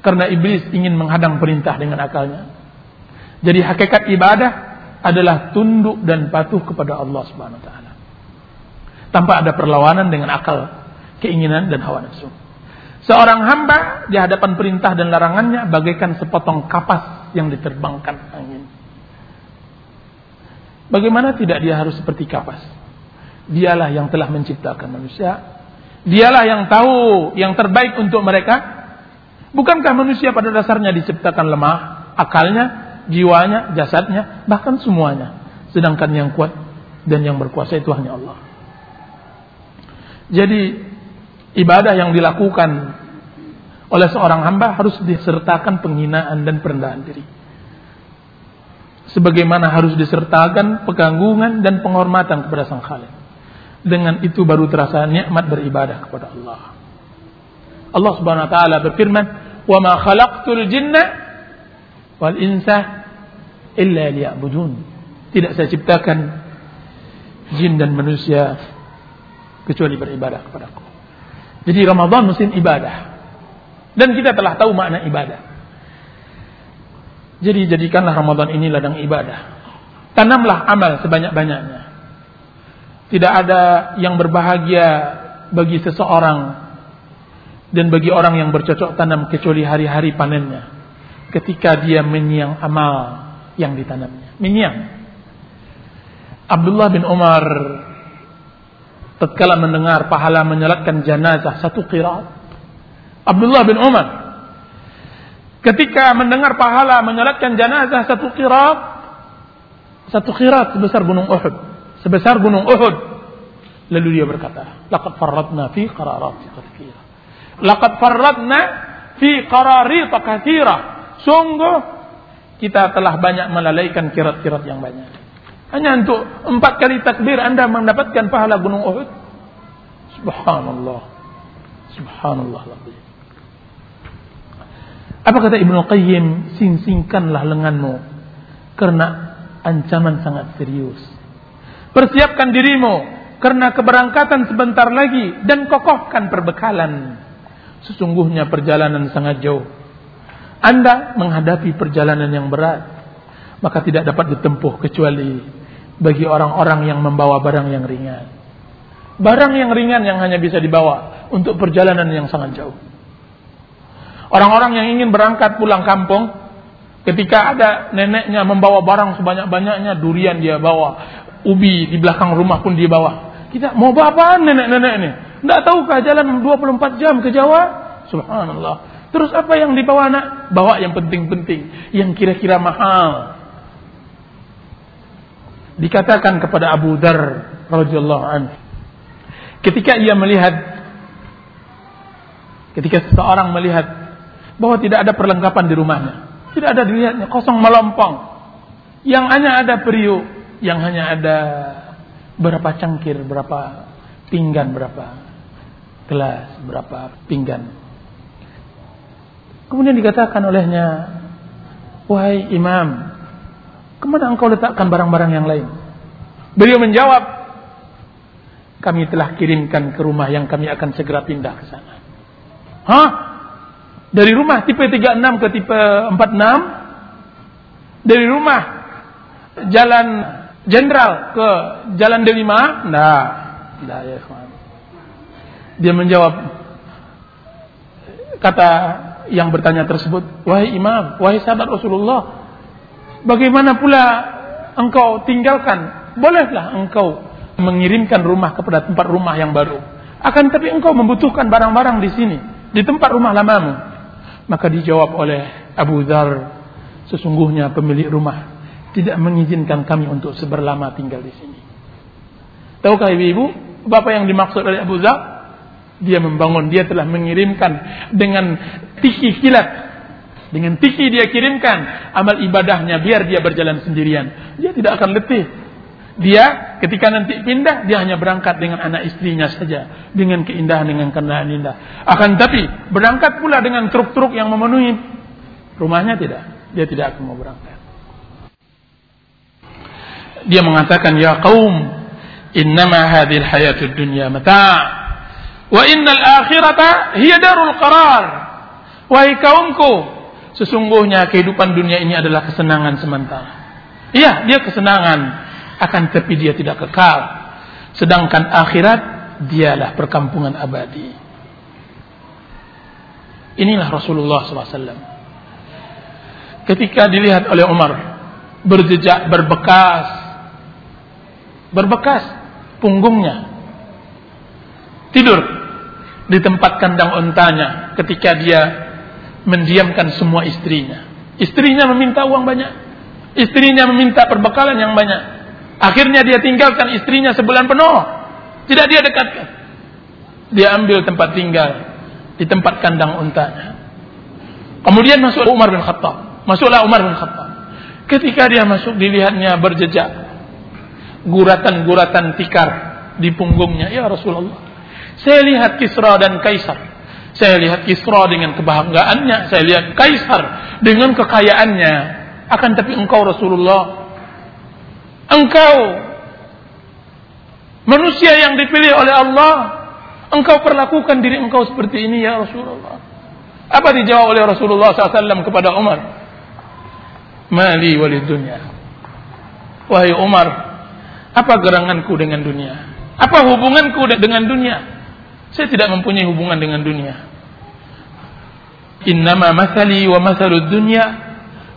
karena iblis ingin menghadang perintah dengan akalnya. Jadi hakikat ibadah adalah tunduk dan patuh kepada Allah Subhanahu wa taala. Tanpa ada perlawanan dengan akal, keinginan dan hawa nafsu. Seorang hamba di hadapan perintah dan larangannya bagaikan sepotong kapas yang diterbangkan angin. Bagaimana tidak dia harus seperti kapas? Dialah yang telah menciptakan manusia, Dialah yang tahu yang terbaik untuk mereka. Bukankah manusia pada dasarnya diciptakan lemah, akalnya, jiwanya, jasadnya, bahkan semuanya. Sedangkan yang kuat dan yang berkuasa itu hanya Allah. Jadi ibadah yang dilakukan oleh seorang hamba harus disertakan penghinaan dan perendahan diri. Sebagaimana harus disertakan peganggungan dan penghormatan kepada sang Khalik. Dengan itu baru terasa nikmat beribadah kepada Allah. Allah Subhanahu wa taala berfirman, "Wa ma khalaqtul wal insa illa liya'budun. Tidak saya ciptakan jin dan manusia kecuali beribadah kepadaku. Jadi Ramadan musim ibadah. Dan kita telah tahu makna ibadah. Jadi jadikanlah Ramadan ini ladang ibadah. Tanamlah amal sebanyak-banyaknya. Tidak ada yang berbahagia bagi seseorang dan bagi orang yang bercocok tanam kecuali hari-hari panennya. Ketika dia menyiang amal yang ditanamnya. Menyiang. Abdullah bin Umar tatkala mendengar pahala menyalatkan jenazah satu qiraat. Abdullah bin Umar ketika mendengar pahala menyalatkan jenazah satu qiraat satu qiraat sebesar gunung Uhud, sebesar gunung Uhud. Lalu dia berkata, "Laqad farradna fi qararat katsira." Laqad farradna fi qararit katsira. Sungguh kita telah banyak melalaikan kirat-kirat yang banyak. Hanya untuk empat kali takbir Anda mendapatkan pahala gunung Uhud. Subhanallah. Subhanallah. Apa kata Ibnu Qayyim? Sing-singkanlah lenganmu. Karena ancaman sangat serius. Persiapkan dirimu. Karena keberangkatan sebentar lagi. Dan kokohkan perbekalan. Sesungguhnya perjalanan sangat jauh. Anda menghadapi perjalanan yang berat. Maka tidak dapat ditempuh kecuali bagi orang-orang yang membawa barang yang ringan. Barang yang ringan yang hanya bisa dibawa untuk perjalanan yang sangat jauh. Orang-orang yang ingin berangkat pulang kampung, ketika ada neneknya membawa barang sebanyak-banyaknya, durian dia bawa, ubi di belakang rumah pun dia bawa. Kita mau bawa apa nenek-nenek ini? Tidak tahukah jalan 24 jam ke Jawa? Subhanallah. Terus apa yang dibawa anak? Bawa yang penting-penting, yang kira-kira mahal. Dikatakan kepada Abu Dar radhiyallahu anhu ketika ia melihat ketika seseorang melihat bahwa tidak ada perlengkapan di rumahnya, tidak ada dilihatnya kosong melompong. Yang hanya ada periuk, yang hanya ada berapa cangkir, berapa pinggan, berapa gelas, berapa pinggan. Kemudian dikatakan olehnya, "Wahai imam, Ke mana engkau letakkan barang-barang yang lain? Beliau menjawab, kami telah kirimkan ke rumah yang kami akan segera pindah ke sana. Hah? Dari rumah tipe 36 ke tipe 46? Dari rumah jalan jenderal ke jalan Delima? Nah, nah ya Dia menjawab kata yang bertanya tersebut, wahai imam, wahai sahabat Rasulullah, Bagaimana pula engkau tinggalkan? Bolehlah engkau mengirimkan rumah kepada tempat rumah yang baru. Akan tapi engkau membutuhkan barang-barang di sini, di tempat rumah lamamu. Maka dijawab oleh Abu Dhar, sesungguhnya pemilik rumah tidak mengizinkan kami untuk seberlama tinggal di sini. Tahukah ibu-ibu, Bapak yang dimaksud oleh Abu Dhar? Dia membangun, dia telah mengirimkan dengan tiki kilat dengan tiki dia kirimkan amal ibadahnya biar dia berjalan sendirian. Dia tidak akan letih. Dia ketika nanti pindah dia hanya berangkat dengan anak istrinya saja dengan keindahan dengan kendaraan indah. Akan tapi berangkat pula dengan truk-truk yang memenuhi rumahnya tidak. Dia tidak akan mau berangkat. Dia mengatakan ya kaum innama hadhil hayatud dunya mata' wa innal akhirata hiya darul qarar. Wahai kaumku, Sesungguhnya kehidupan dunia ini adalah kesenangan sementara. Iya, dia kesenangan, akan tapi dia tidak kekal. Sedangkan akhirat dialah perkampungan abadi. Inilah Rasulullah SAW. Ketika dilihat oleh Umar, berjejak, berbekas, berbekas punggungnya, tidur di tempat kandang ontanya ketika dia mendiamkan semua istrinya. Istrinya meminta uang banyak. Istrinya meminta perbekalan yang banyak. Akhirnya dia tinggalkan istrinya sebulan penuh. Tidak dia dekatkan. Dia ambil tempat tinggal di tempat kandang untanya. Kemudian masuk Umar bin Khattab. Masuklah Umar bin Khattab. Ketika dia masuk dilihatnya berjejak guratan-guratan tikar di punggungnya. Ya Rasulullah. Saya lihat Kisra dan Kaisar Saya lihat Kisra dengan kebanggaannya, saya lihat Kaisar dengan kekayaannya. Akan tapi engkau Rasulullah, engkau manusia yang dipilih oleh Allah, engkau perlakukan diri engkau seperti ini ya Rasulullah. Apa dijawab oleh Rasulullah SAW kepada Umar? Mali walid dunia. Wahai Umar, apa geranganku dengan dunia? Apa hubunganku dengan dunia? Saya tidak mempunyai hubungan dengan dunia. Innama masali wa masalu dunya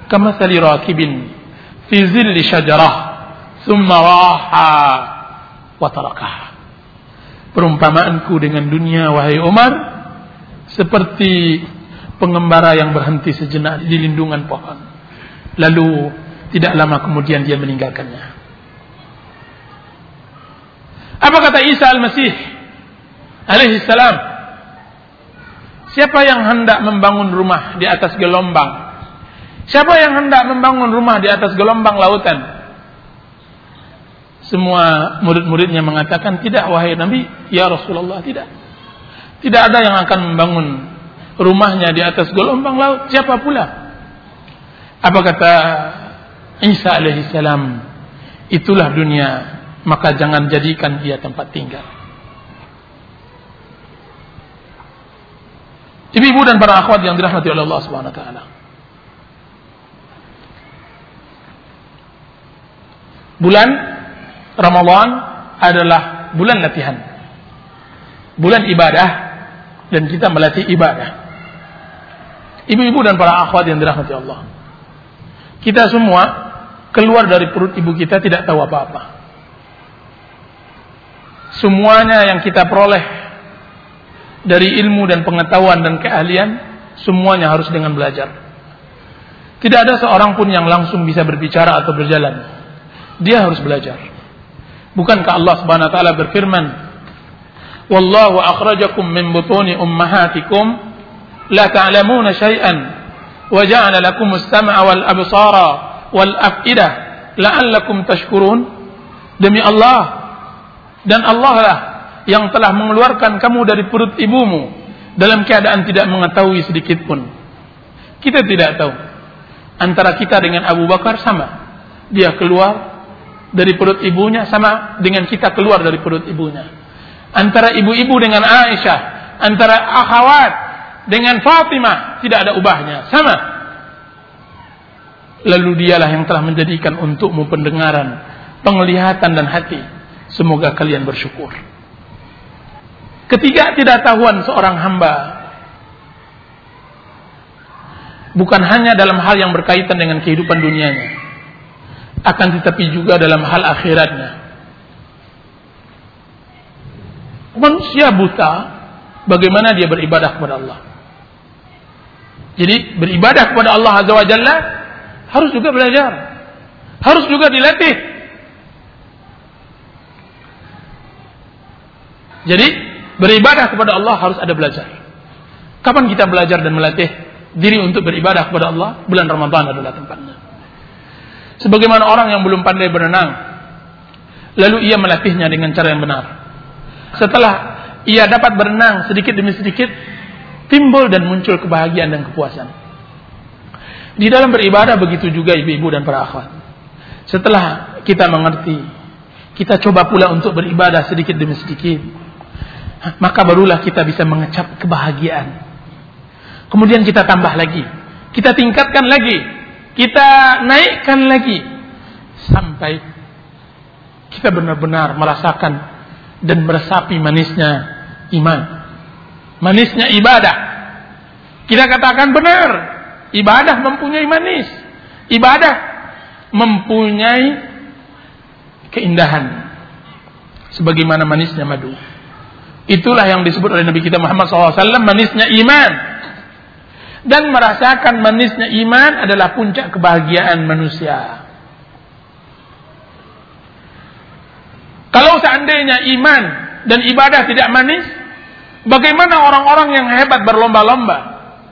kamasali rakibin fi zilli syajarah thumma raha wa tarakah. Perumpamaanku dengan dunia wahai Umar seperti pengembara yang berhenti sejenak di lindungan pohon. Lalu tidak lama kemudian dia meninggalkannya. Apa kata Isa Al-Masih alaihi salam? Siapa yang hendak membangun rumah di atas gelombang? Siapa yang hendak membangun rumah di atas gelombang lautan? Semua murid-muridnya mengatakan tidak wahai Nabi, ya Rasulullah tidak. Tidak ada yang akan membangun rumahnya di atas gelombang laut. Siapa pula? Apa kata Isa alaihissalam? Itulah dunia, maka jangan jadikan dia tempat tinggal. Ibu-ibu dan para akhwat yang dirahmati oleh Allah Subhanahu wa taala. Bulan Ramadan adalah bulan latihan. Bulan ibadah dan kita melatih ibadah. Ibu-ibu dan para akhwat yang dirahmati Allah. Kita semua keluar dari perut ibu kita tidak tahu apa-apa. Semuanya yang kita peroleh dari ilmu dan pengetahuan dan keahlian semuanya harus dengan belajar. Tidak ada seorang pun yang langsung bisa berbicara atau berjalan. Dia harus belajar. Bukankah Allah Subhanahu wa taala berfirman, "Wallahu akhrajakum min butuni ummahatikum la ta'lamuna syai'an wa ja'ala lakum as-sam'a wal absara wal af'idah la'allakum tashkurun." Demi Allah dan Allah lah yang telah mengeluarkan kamu dari perut ibumu dalam keadaan tidak mengetahui sedikit pun kita tidak tahu antara kita dengan Abu Bakar sama dia keluar dari perut ibunya sama dengan kita keluar dari perut ibunya antara ibu-ibu dengan Aisyah antara akhwat dengan Fatimah tidak ada ubahnya, sama. Lalu dialah yang telah menjadikan untukmu pendengaran, penglihatan dan hati. Semoga kalian bersyukur. Ketiga tidak tahuan seorang hamba bukan hanya dalam hal yang berkaitan dengan kehidupan dunianya, akan tetapi juga dalam hal akhiratnya. Manusia buta, bagaimana dia beribadah kepada Allah? Jadi beribadah kepada Allah Azza wa Jalla harus juga belajar. Harus juga dilatih. Jadi beribadah kepada Allah harus ada belajar. Kapan kita belajar dan melatih diri untuk beribadah kepada Allah? Bulan Ramadan adalah tempatnya. Sebagaimana orang yang belum pandai berenang, lalu ia melatihnya dengan cara yang benar. Setelah ia dapat berenang sedikit demi sedikit, timbul dan muncul kebahagiaan dan kepuasan. Di dalam beribadah begitu juga ibu-ibu dan para akhwat. Setelah kita mengerti, kita coba pula untuk beribadah sedikit demi sedikit. Maka barulah kita bisa mengecap kebahagiaan. Kemudian kita tambah lagi. Kita tingkatkan lagi. Kita naikkan lagi. Sampai kita benar-benar merasakan dan meresapi manisnya iman manisnya ibadah. Kita katakan benar, ibadah mempunyai manis. Ibadah mempunyai keindahan. Sebagaimana manisnya madu. Itulah yang disebut oleh Nabi kita Muhammad SAW manisnya iman. Dan merasakan manisnya iman adalah puncak kebahagiaan manusia. Kalau seandainya iman dan ibadah tidak manis, Bagaimana orang-orang yang hebat berlomba-lomba?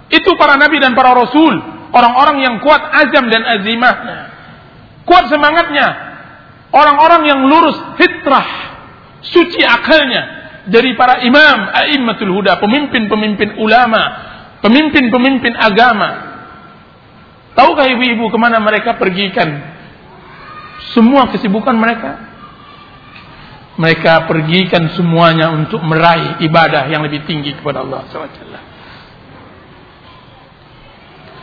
Itu para nabi dan para rasul, orang-orang yang kuat azam dan azimahnya. Kuat semangatnya. Orang-orang yang lurus fitrah, suci akalnya, dari para imam, a'immatul huda, pemimpin-pemimpin ulama, pemimpin-pemimpin agama. Tahukah ibu-ibu ke mana mereka pergikan semua kesibukan mereka? Mereka pergikan semuanya untuk meraih ibadah yang lebih tinggi kepada Allah SWT.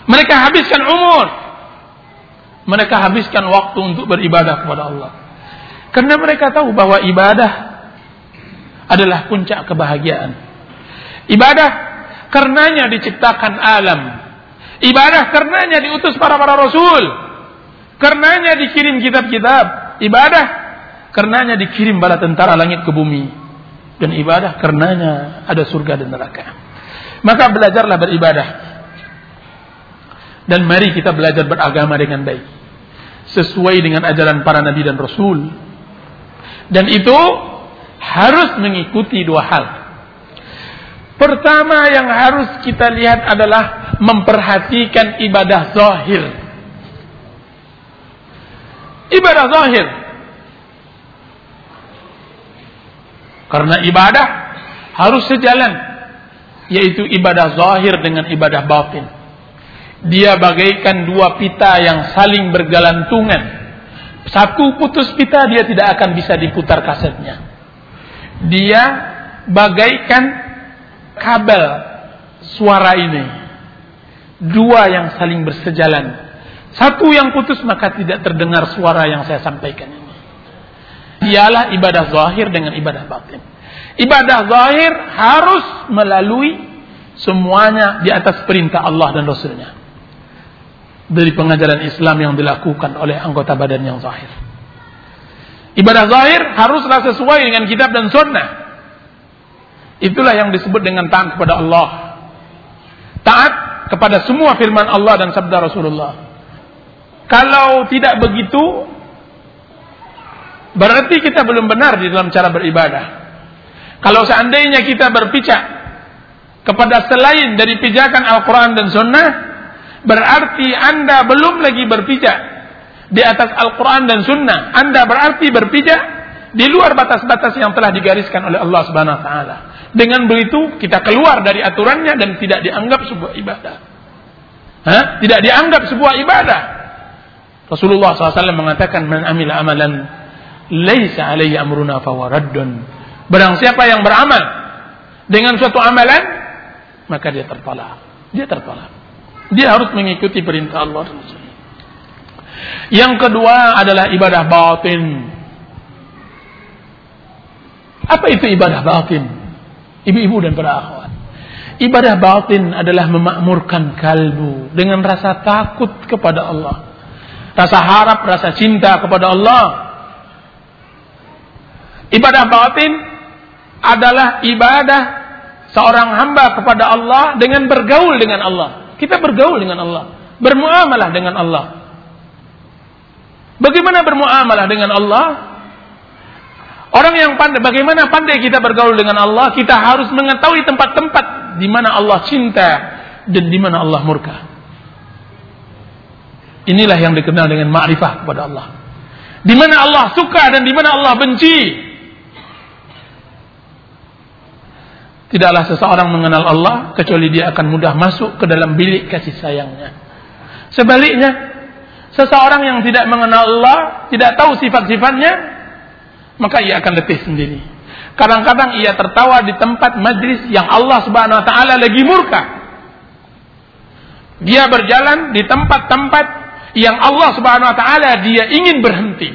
Mereka habiskan umur. Mereka habiskan waktu untuk beribadah kepada Allah. Karena mereka tahu bahwa ibadah adalah puncak kebahagiaan. Ibadah karenanya diciptakan alam. Ibadah karenanya diutus para para rasul. Karenanya dikirim kitab-kitab. Ibadah karenanya dikirim bala tentara langit ke bumi. Dan ibadah karenanya ada surga dan neraka. Maka belajarlah beribadah. Dan mari kita belajar beragama dengan baik. Sesuai dengan ajaran para nabi dan rasul dan itu harus mengikuti dua hal. Pertama yang harus kita lihat adalah memperhatikan ibadah zahir. Ibadah zahir. Karena ibadah harus sejalan. Yaitu ibadah zahir dengan ibadah batin. Dia bagaikan dua pita yang saling bergalantungan satu putus pita dia tidak akan bisa diputar kasetnya. Dia bagaikan kabel suara ini. Dua yang saling bersejalan. Satu yang putus maka tidak terdengar suara yang saya sampaikan ini. Dialah ibadah zahir dengan ibadah batin. Ibadah zahir harus melalui semuanya di atas perintah Allah dan Rasulnya dari pengajaran Islam yang dilakukan oleh anggota badan yang zahir. Ibadah zahir haruslah sesuai dengan kitab dan sunnah. Itulah yang disebut dengan taat kepada Allah. Taat kepada semua firman Allah dan sabda Rasulullah. Kalau tidak begitu, berarti kita belum benar di dalam cara beribadah. Kalau seandainya kita berpijak kepada selain dari pijakan Al-Quran dan Sunnah, Berarti Anda belum lagi berpijak di atas Al-Quran dan Sunnah. Anda berarti berpijak di luar batas-batas yang telah digariskan oleh Allah Subhanahu Wa Taala. Dengan begitu kita keluar dari aturannya dan tidak dianggap sebuah ibadah. Hah? Tidak dianggap sebuah ibadah. Rasulullah SAW mengatakan man amila amalan laisa alaihi amruna fawaraddun. Barang siapa yang beramal dengan suatu amalan maka dia tertolak. Dia tertolak. Dia harus mengikuti perintah Allah Yang kedua adalah ibadah batin. Apa itu ibadah batin? Ibu-ibu dan para akhwat. Ibadah batin adalah memakmurkan kalbu dengan rasa takut kepada Allah. Rasa harap, rasa cinta kepada Allah. Ibadah batin adalah ibadah seorang hamba kepada Allah dengan bergaul dengan Allah. Kita bergaul dengan Allah, bermuamalah dengan Allah. Bagaimana bermuamalah dengan Allah? Orang yang pandai, bagaimana pandai kita bergaul dengan Allah? Kita harus mengetahui tempat-tempat di mana Allah cinta dan di mana Allah murka. Inilah yang dikenal dengan ma'rifah kepada Allah. Di mana Allah suka dan di mana Allah benci. Tidaklah seseorang mengenal Allah kecuali dia akan mudah masuk ke dalam bilik kasih sayangnya. Sebaliknya, seseorang yang tidak mengenal Allah, tidak tahu sifat-sifatnya, maka ia akan letih sendiri. Kadang-kadang ia tertawa di tempat majlis yang Allah Subhanahu wa taala lagi murka. Dia berjalan di tempat-tempat yang Allah Subhanahu wa taala dia ingin berhenti.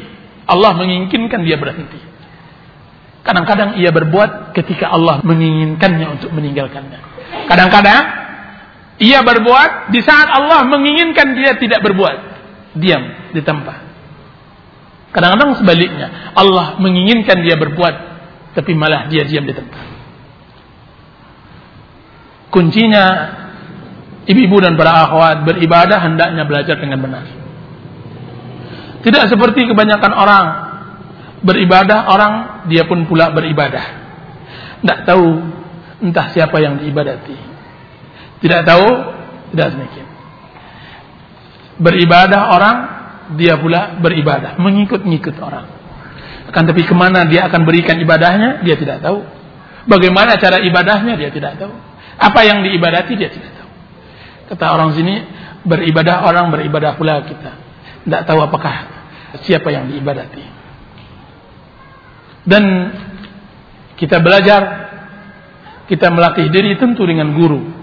Allah menginginkan dia berhenti. Kadang-kadang ia berbuat ketika Allah menginginkannya untuk meninggalkannya. Kadang-kadang ia berbuat di saat Allah menginginkan dia tidak berbuat. Diam di tempat. Kadang-kadang sebaliknya. Allah menginginkan dia berbuat. Tapi malah dia diam di tempat. Kuncinya ibu-ibu dan para akhwat beribadah hendaknya belajar dengan benar. Tidak seperti kebanyakan orang beribadah orang dia pun pula beribadah. Tidak tahu entah siapa yang diibadati. Tidak tahu, tidak demikian. Beribadah orang dia pula beribadah, mengikut-ngikut orang. Akan tapi ke mana dia akan berikan ibadahnya dia tidak tahu. Bagaimana cara ibadahnya dia tidak tahu. Apa yang diibadati dia tidak tahu. Kata orang sini, beribadah orang beribadah pula kita. Tidak tahu apakah siapa yang diibadati. Dan kita belajar, kita melatih diri tentu dengan guru.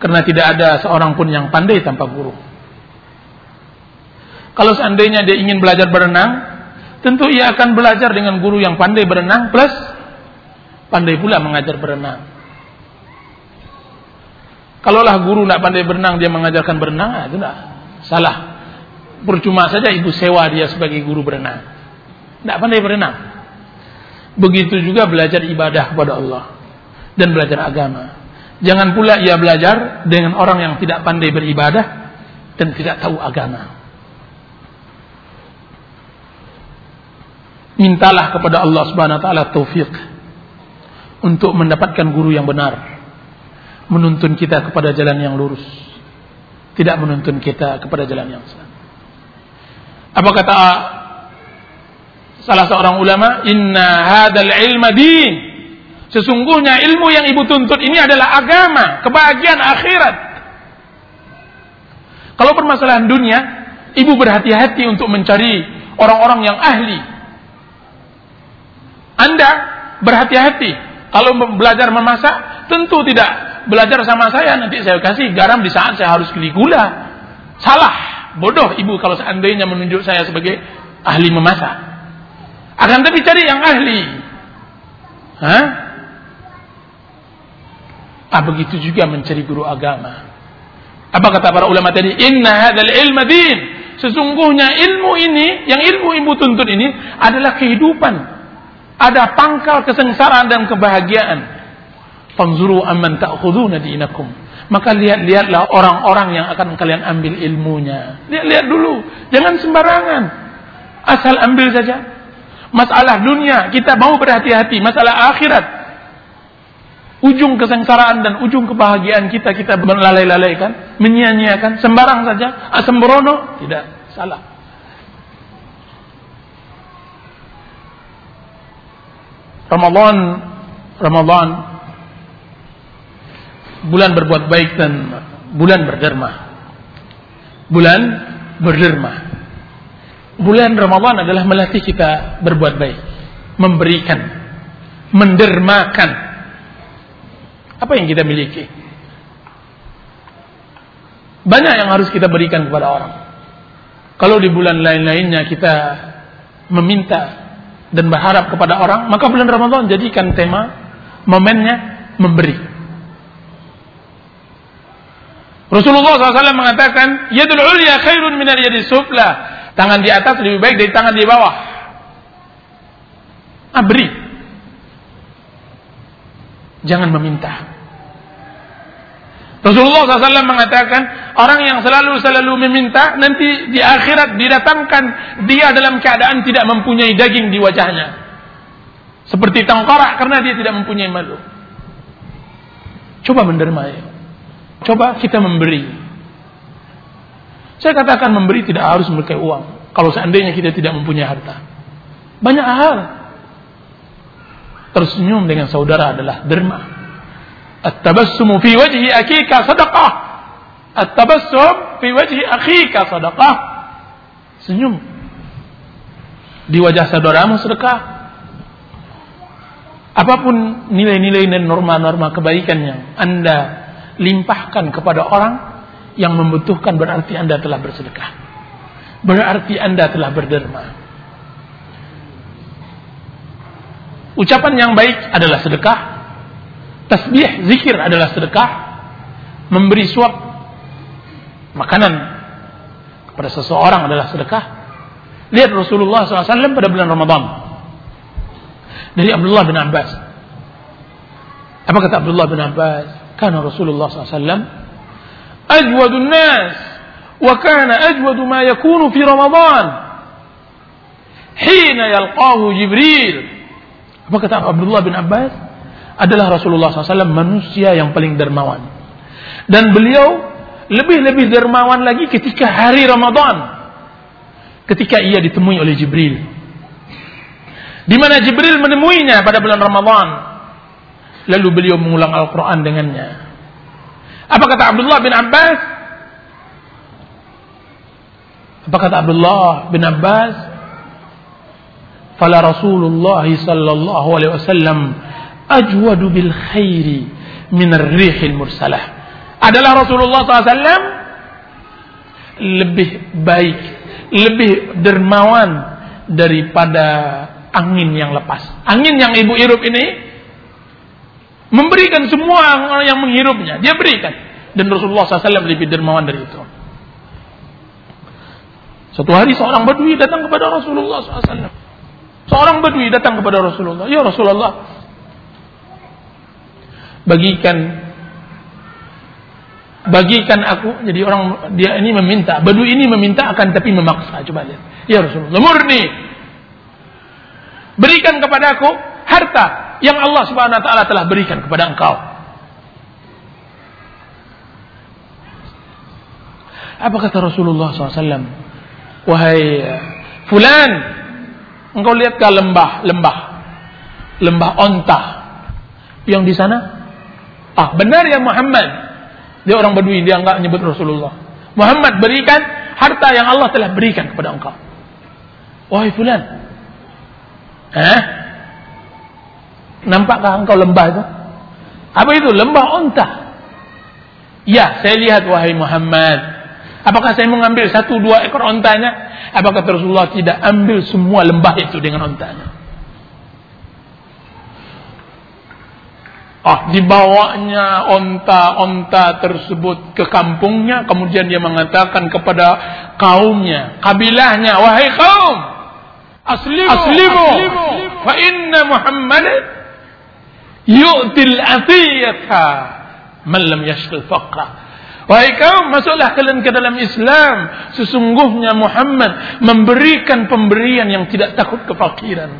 Karena tidak ada seorang pun yang pandai tanpa guru. Kalau seandainya dia ingin belajar berenang, tentu ia akan belajar dengan guru yang pandai berenang plus pandai pula mengajar berenang. Kalaulah guru tidak pandai berenang dia mengajarkan berenang, ah, itu tidak salah. Percuma saja ibu sewa dia sebagai guru berenang. Tidak pandai berenang. Begitu juga belajar ibadah kepada Allah dan belajar agama. Jangan pula ia belajar dengan orang yang tidak pandai beribadah dan tidak tahu agama. Mintalah kepada Allah Subhanahu wa taala taufik untuk mendapatkan guru yang benar menuntun kita kepada jalan yang lurus. Tidak menuntun kita kepada jalan yang salah. Apa kata salah seorang ulama? Inna hadal ilma din. Sesungguhnya ilmu yang ibu tuntut ini adalah agama, kebahagiaan akhirat. Kalau permasalahan dunia, ibu berhati-hati untuk mencari orang-orang yang ahli. Anda berhati-hati kalau belajar memasak, tentu tidak belajar sama saya nanti saya kasih garam di saat saya harus beli gula. Salah, bodoh ibu kalau seandainya menunjuk saya sebagai ahli memasak. Akan tapi cari yang ahli. Hah? Ah begitu juga mencari guru agama. Apa kata para ulama tadi? Inna hadzal ilma din. Sesungguhnya ilmu ini, yang ilmu ibu tuntut ini adalah kehidupan. Ada pangkal kesengsaraan dan kebahagiaan. Fanzuru amman ta'khuduna dinakum. Maka lihat-lihatlah orang-orang yang akan kalian ambil ilmunya. Lihat-lihat dulu, jangan sembarangan. Asal ambil saja. Masalah dunia kita mau berhati-hati, masalah akhirat. Ujung kesengsaraan dan ujung kebahagiaan kita kita melalai-lalaikan, menyia-nyiakan, sembarang saja, asembrono, tidak salah. Ramadan Ramadan bulan berbuat baik dan bulan berderma. Bulan berderma. Bulan Ramadan adalah melatih kita berbuat baik, memberikan, mendermakan apa yang kita miliki. Banyak yang harus kita berikan kepada orang. Kalau di bulan lain-lainnya kita meminta dan berharap kepada orang, maka bulan Ramadan jadikan tema momennya memberi. Rasulullah SAW mengatakan, Yadul ulya khairun minal yadi sufla. Tangan di atas lebih baik dari tangan di bawah. Ah, Jangan meminta. Rasulullah SAW mengatakan, orang yang selalu selalu meminta, nanti di akhirat didatangkan dia dalam keadaan tidak mempunyai daging di wajahnya. Seperti tengkorak karena dia tidak mempunyai malu. Coba menderma Coba kita memberi. Saya katakan memberi tidak harus memiliki uang. Kalau seandainya kita tidak mempunyai harta. Banyak hal. Tersenyum dengan saudara adalah derma. At-tabassumu fi wajhi akika sadaqah. At-tabassum fi wajhi akhika sadaqah. Senyum. Di wajah saudaramu sedekah. Apa pun nilai-nilai dan norma-norma kebaikan yang Anda limpahkan kepada orang yang membutuhkan berarti Anda telah bersedekah. Berarti Anda telah berderma. Ucapan yang baik adalah sedekah. Tasbih, zikir adalah sedekah. Memberi suap makanan kepada seseorang adalah sedekah. Lihat Rasulullah SAW pada bulan Ramadan. Dari Abdullah bin Abbas. Apa kata Abdullah bin Abbas? Karena Rasulullah SAW ajwadun nas wa kana ajwadu ma yakunu fi Ramadan. Hina yalqahu Jibril apa kata Abdullah bin Abbas adalah Rasulullah SAW manusia yang paling dermawan dan beliau lebih-lebih dermawan lagi ketika hari Ramadan ketika ia ditemui oleh Jibril Di mana Jibril menemuinya pada bulan Ramadan. Lalu beliau mengulang Al-Quran dengannya. Apa kata Abdullah bin Abbas? Apa kata Abdullah bin Abbas? Fala Rasulullah sallallahu alaihi wasallam ajwadu bil khairi min ar-rihil mursalah. Adalah Rasulullah SAW lebih baik, lebih dermawan daripada angin yang lepas. Angin yang ibu hirup ini memberikan semua orang yang menghirupnya. Dia berikan. Dan Rasulullah SAW lebih dermawan dari itu. Suatu hari seorang badui datang kepada Rasulullah SAW. Seorang badui datang kepada Rasulullah. Ya Rasulullah. Bagikan bagikan aku jadi orang dia ini meminta badui ini meminta akan tapi memaksa coba lihat ya Rasulullah murni Berikan kepada aku harta yang Allah Subhanahu wa taala telah berikan kepada engkau. Apa kata Rasulullah SAW? Wahai fulan, engkau lihat ke lembah, lembah, lembah onta yang di sana? Ah, benar ya Muhammad. Dia orang Badui, dia enggak nyebut Rasulullah. Muhammad berikan harta yang Allah telah berikan kepada engkau. Wahai fulan, Eh? Nampakkah engkau lembah itu? Apa itu? Lembah onta. Ya, saya lihat wahai Muhammad. Apakah saya mengambil satu dua ekor ontanya? Apakah Rasulullah tidak ambil semua lembah itu dengan ontanya? Ah, dibawanya onta-onta tersebut ke kampungnya, kemudian dia mengatakan kepada kaumnya, kabilahnya, wahai kaum, aslimu, aslimu, fa inna Muhammad yu'til atiyata man lam yashghal faqra Wahai kaum, masuklah kalian ke dalam Islam. Sesungguhnya Muhammad memberikan pemberian yang tidak takut kefakiran.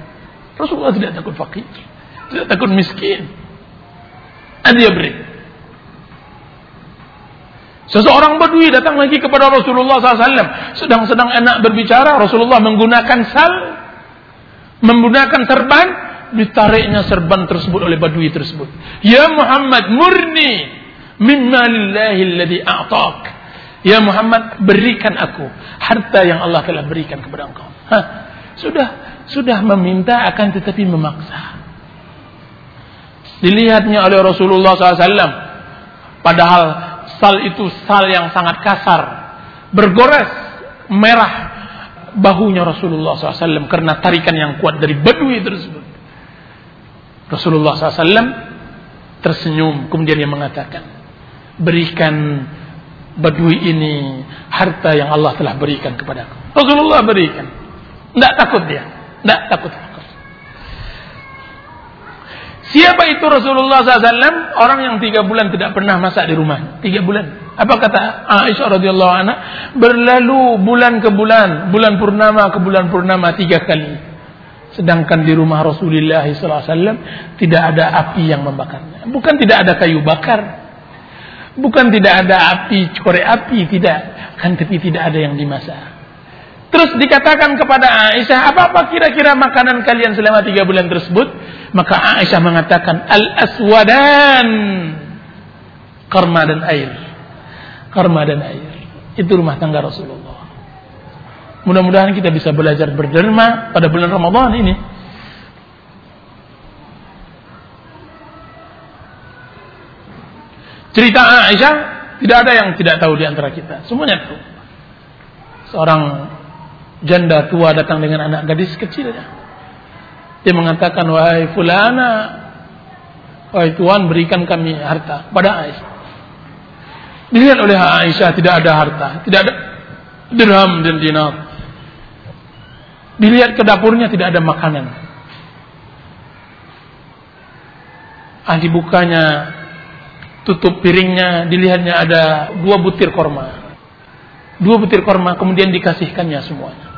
Rasulullah tidak takut fakir. Tidak takut miskin. Dia beri. Seseorang badui datang lagi kepada Rasulullah SAW. Sedang-sedang enak berbicara. Rasulullah menggunakan sal menggunakan serban, ditariknya serban tersebut oleh badui tersebut. Ya Muhammad, murni mimma lillahi alladhi a'tak. Ya Muhammad, berikan aku harta yang Allah telah berikan kepada engkau. Hah, sudah sudah meminta akan tetapi memaksa. Dilihatnya oleh Rasulullah SAW. Padahal sal itu sal yang sangat kasar. Bergores, merah, bahunya Rasulullah SAW karena tarikan yang kuat dari badui tersebut. Rasulullah SAW tersenyum kemudian dia mengatakan berikan badui ini harta yang Allah telah berikan kepadaku. Rasulullah berikan. Tidak takut dia. Tidak takut. Siapa itu Rasulullah SAW? Orang yang tiga bulan tidak pernah masak di rumah. Tiga bulan. Apa kata Aisyah radhiyallahu anha? Berlalu bulan ke bulan, bulan purnama ke bulan purnama tiga kali. Sedangkan di rumah Rasulullah SAW tidak ada api yang membakarnya. Bukan tidak ada kayu bakar. Bukan tidak ada api, korek api. Tidak. Kan tapi tidak ada yang dimasak. Terus dikatakan kepada Aisyah, apa-apa kira-kira makanan kalian selama tiga bulan tersebut? Maka Aisyah mengatakan, Al-aswadan. Karma dan air. Karma dan air. Itu rumah tangga Rasulullah. Mudah-mudahan kita bisa belajar berderma pada bulan Ramadan ini. Cerita Aisyah tidak ada yang tidak tahu di antara kita. Semuanya tahu. Seorang janda tua datang dengan anak gadis kecilnya. Dia mengatakan, wahai fulana, wahai tuan berikan kami harta pada Aisyah. Dilihat oleh Aisyah tidak ada harta, tidak ada dirham dan dinar. Dilihat ke dapurnya tidak ada makanan. Ah dibukanya tutup piringnya, dilihatnya ada dua butir korma. Dua butir korma kemudian dikasihkannya semuanya.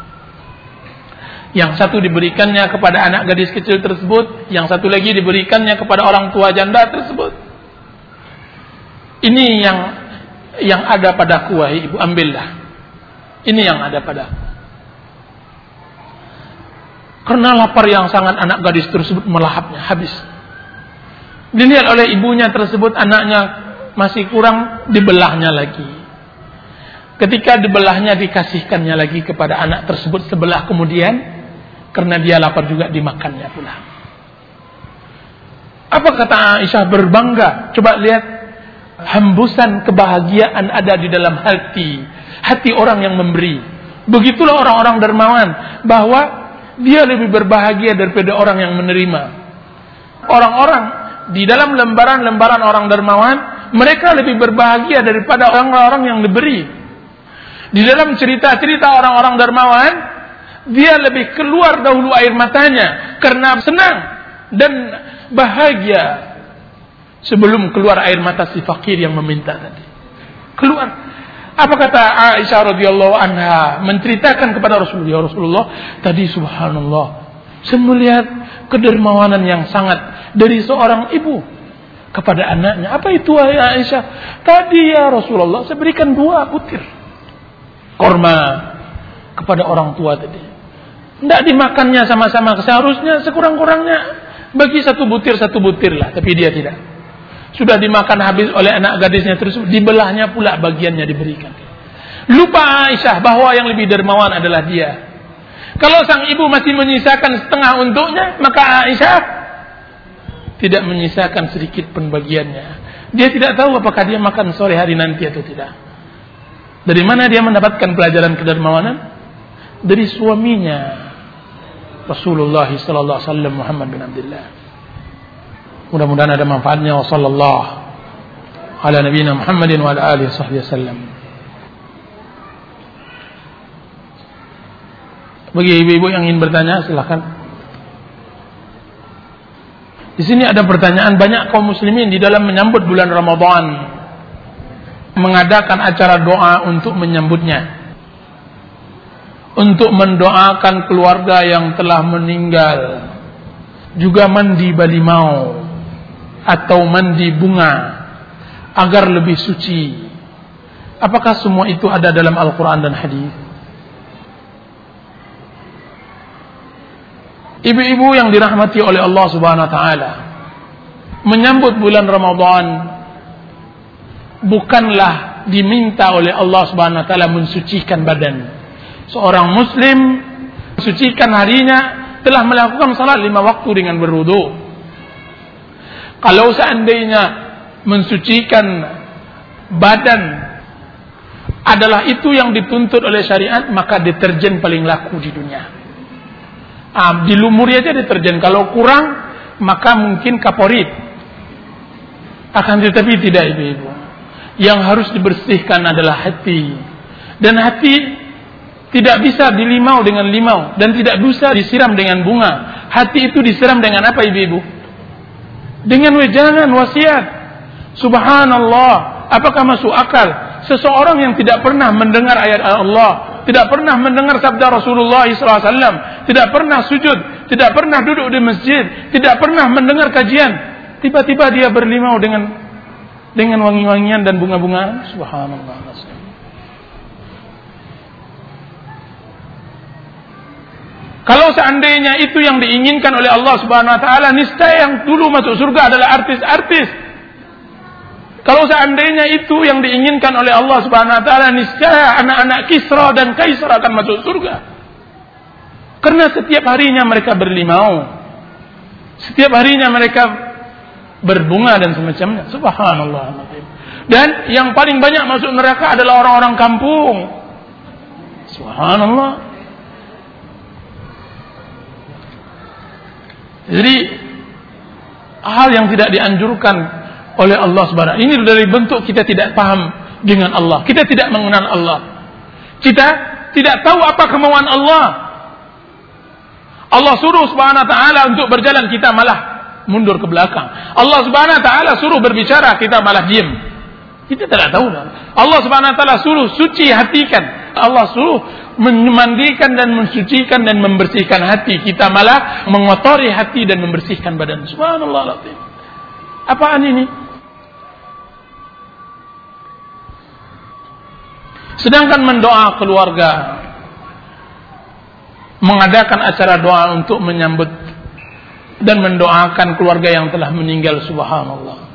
Yang satu diberikannya kepada anak gadis kecil tersebut, yang satu lagi diberikannya kepada orang tua janda tersebut. Ini yang yang ada padaku wahai ibu ambillah. Ini yang ada padaku. Karena lapar yang sangat anak gadis tersebut melahapnya habis. Dilihat oleh ibunya tersebut anaknya masih kurang dibelahnya lagi. Ketika dibelahnya dikasihkannya lagi kepada anak tersebut sebelah kemudian karena dia lapar juga dimakannya pula. Apa kata Aisyah berbangga? Coba lihat hembusan kebahagiaan ada di dalam hati hati orang yang memberi. Begitulah orang-orang dermawan bahwa dia lebih berbahagia daripada orang yang menerima. Orang-orang di dalam lembaran-lembaran orang dermawan, mereka lebih berbahagia daripada orang-orang yang diberi. Di dalam cerita-cerita orang-orang dermawan, dia lebih keluar dahulu air matanya karena senang dan bahagia sebelum keluar air mata si fakir yang meminta tadi. Keluar apa kata Aisyah radhiyallahu anha menceritakan kepada Rasulullah, ya Rasulullah, tadi subhanallah, saya melihat kedermawanan yang sangat dari seorang ibu kepada anaknya. Apa itu Aisyah? Tadi ya Rasulullah, saya berikan dua butir korma kepada orang tua tadi. Tidak dimakannya sama-sama. Seharusnya sekurang-kurangnya bagi satu butir satu butir lah, tapi dia tidak sudah dimakan habis oleh anak gadisnya tersebut, dibelahnya pula bagiannya diberikan. Lupa Aisyah bahwa yang lebih dermawan adalah dia. Kalau sang ibu masih menyisakan setengah untuknya, maka Aisyah tidak menyisakan sedikit pun bagiannya. Dia tidak tahu apakah dia makan sore hari nanti atau tidak. Dari mana dia mendapatkan pelajaran kedermawanan? Dari suaminya Rasulullah sallallahu alaihi wasallam Muhammad bin Abdullah. Mudah-mudahan ada manfaatnya. Wassallallahu ala nabiyina Muhammadin wa ala alihi wasallam. Bagi ibu-ibu yang ingin bertanya silahkan. Di sini ada pertanyaan banyak kaum muslimin di dalam menyambut bulan Ramadan mengadakan acara doa untuk menyambutnya. Untuk mendoakan keluarga yang telah meninggal. Juga mandi balimau atau mandi bunga agar lebih suci. Apakah semua itu ada dalam Al-Quran dan hadis? Ibu-ibu yang dirahmati oleh Allah Subhanahu wa taala menyambut bulan Ramadan bukanlah diminta oleh Allah Subhanahu wa taala mensucikan badan. Seorang muslim mensucikan harinya telah melakukan salat lima waktu dengan berwudu kalau seandainya mensucikan badan adalah itu yang dituntut oleh syariat, maka deterjen paling laku di dunia. Ah, dilumuri aja deterjen. Kalau kurang, maka mungkin kaporit. Akan tetapi tidak ibu-ibu. Yang harus dibersihkan adalah hati. Dan hati tidak bisa dilimau dengan limau. Dan tidak bisa disiram dengan bunga. Hati itu disiram dengan apa ibu-ibu? dengan wejangan wasiat. Subhanallah, apakah masuk akal seseorang yang tidak pernah mendengar ayat Allah, tidak pernah mendengar sabda Rasulullah SAW, tidak pernah sujud, tidak pernah duduk di masjid, tidak pernah mendengar kajian, tiba-tiba dia berlimau dengan dengan wangi-wangian dan bunga-bunga. Subhanallah. Kalau seandainya itu yang diinginkan oleh Allah Subhanahu wa taala, niscaya yang dulu masuk surga adalah artis-artis. Kalau seandainya itu yang diinginkan oleh Allah Subhanahu wa taala, niscaya anak-anak Kisra dan Kaisar akan masuk surga. Karena setiap harinya mereka berlimau. Setiap harinya mereka berbunga dan semacamnya. Subhanallah. Dan yang paling banyak masuk neraka adalah orang-orang kampung. Subhanallah. Jadi hal yang tidak dianjurkan oleh Allah Subhanahu ini dari bentuk kita tidak paham dengan Allah. Kita tidak mengenal Allah. Kita tidak tahu apa kemauan Allah. Allah suruh Subhanahu taala untuk berjalan kita malah mundur ke belakang. Allah Subhanahu wa taala suruh berbicara kita malah diam. Kita tidak tahu. Allah Subhanahu wa taala suruh suci hatikan. Allah suruh memandikan dan mensucikan dan membersihkan hati. Kita malah mengotori hati dan membersihkan badan. Subhanallah. Apaan ini? Sedangkan mendoa keluarga mengadakan acara doa untuk menyambut dan mendoakan keluarga yang telah meninggal subhanallah.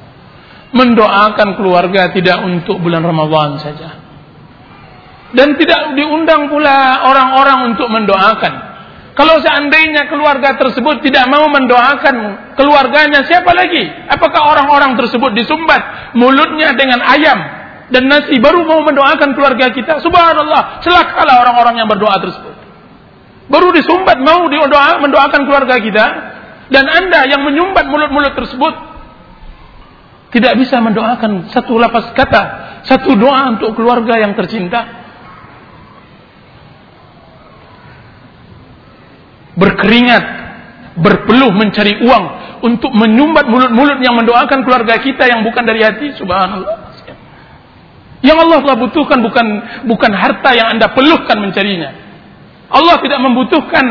Mendoakan keluarga tidak untuk bulan Ramadhan saja. Dan tidak diundang pula orang-orang untuk mendoakan. Kalau seandainya keluarga tersebut tidak mau mendoakan keluarganya, siapa lagi? Apakah orang-orang tersebut disumbat mulutnya dengan ayam dan nasi baru mau mendoakan keluarga kita? Subhanallah, celakalah orang-orang yang berdoa tersebut. Baru disumbat mau didoa, mendoakan keluarga kita dan Anda yang menyumbat mulut-mulut tersebut tidak bisa mendoakan satu lapas kata, satu doa untuk keluarga yang tercinta. Berkeringat, berpeluh mencari uang untuk menyumbat mulut-mulut yang mendoakan keluarga kita yang bukan dari hati, subhanallah. Yang Allah telah butuhkan bukan bukan harta yang Anda peluhkan mencarinya. Allah tidak membutuhkan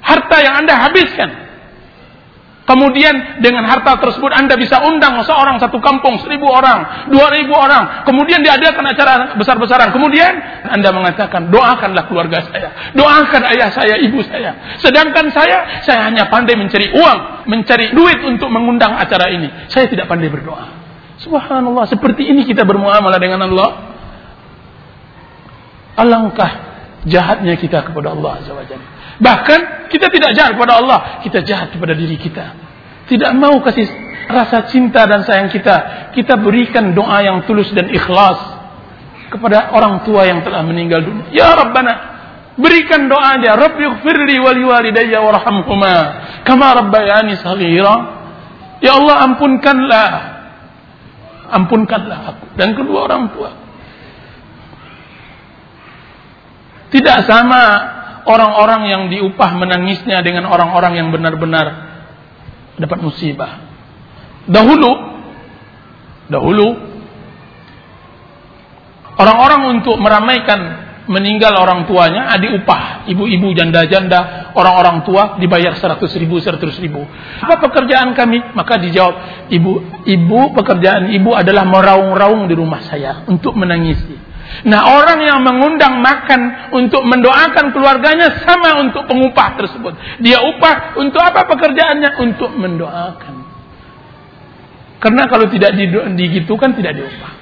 harta yang Anda habiskan. Kemudian dengan harta tersebut Anda bisa undang seorang satu kampung seribu orang, dua ribu orang. Kemudian diadakan acara besar-besaran. Kemudian Anda mengatakan doakanlah keluarga saya, doakan ayah saya, ibu saya. Sedangkan saya, saya hanya pandai mencari uang, mencari duit untuk mengundang acara ini. Saya tidak pandai berdoa. Subhanallah, seperti ini kita bermuamalah dengan Allah. Alangkah jahatnya kita kepada Allah Azza wa Bahkan kita tidak jahat kepada Allah, kita jahat kepada diri kita. Tidak mau kasih rasa cinta dan sayang kita, kita berikan doa yang tulus dan ikhlas kepada orang tua yang telah meninggal dunia. Ya Rabbana, berikan doa dia, Rabbi ighfirli wa liwalidayya warhamhuma kama rabbayani saghira. Ya Allah ampunkanlah ampunkanlah aku dan kedua orang tua Tidak sama orang-orang yang diupah menangisnya dengan orang-orang yang benar-benar dapat musibah. Dahulu, dahulu orang-orang untuk meramaikan meninggal orang tuanya diupah ibu-ibu janda-janda orang-orang tua dibayar seratus ribu seratus ribu apa pekerjaan kami maka dijawab ibu ibu pekerjaan ibu adalah meraung-raung di rumah saya untuk menangisi Nah orang yang mengundang makan untuk mendoakan keluarganya sama untuk pengupah tersebut. Dia upah untuk apa pekerjaannya? Untuk mendoakan. Karena kalau tidak digitukan tidak diupah.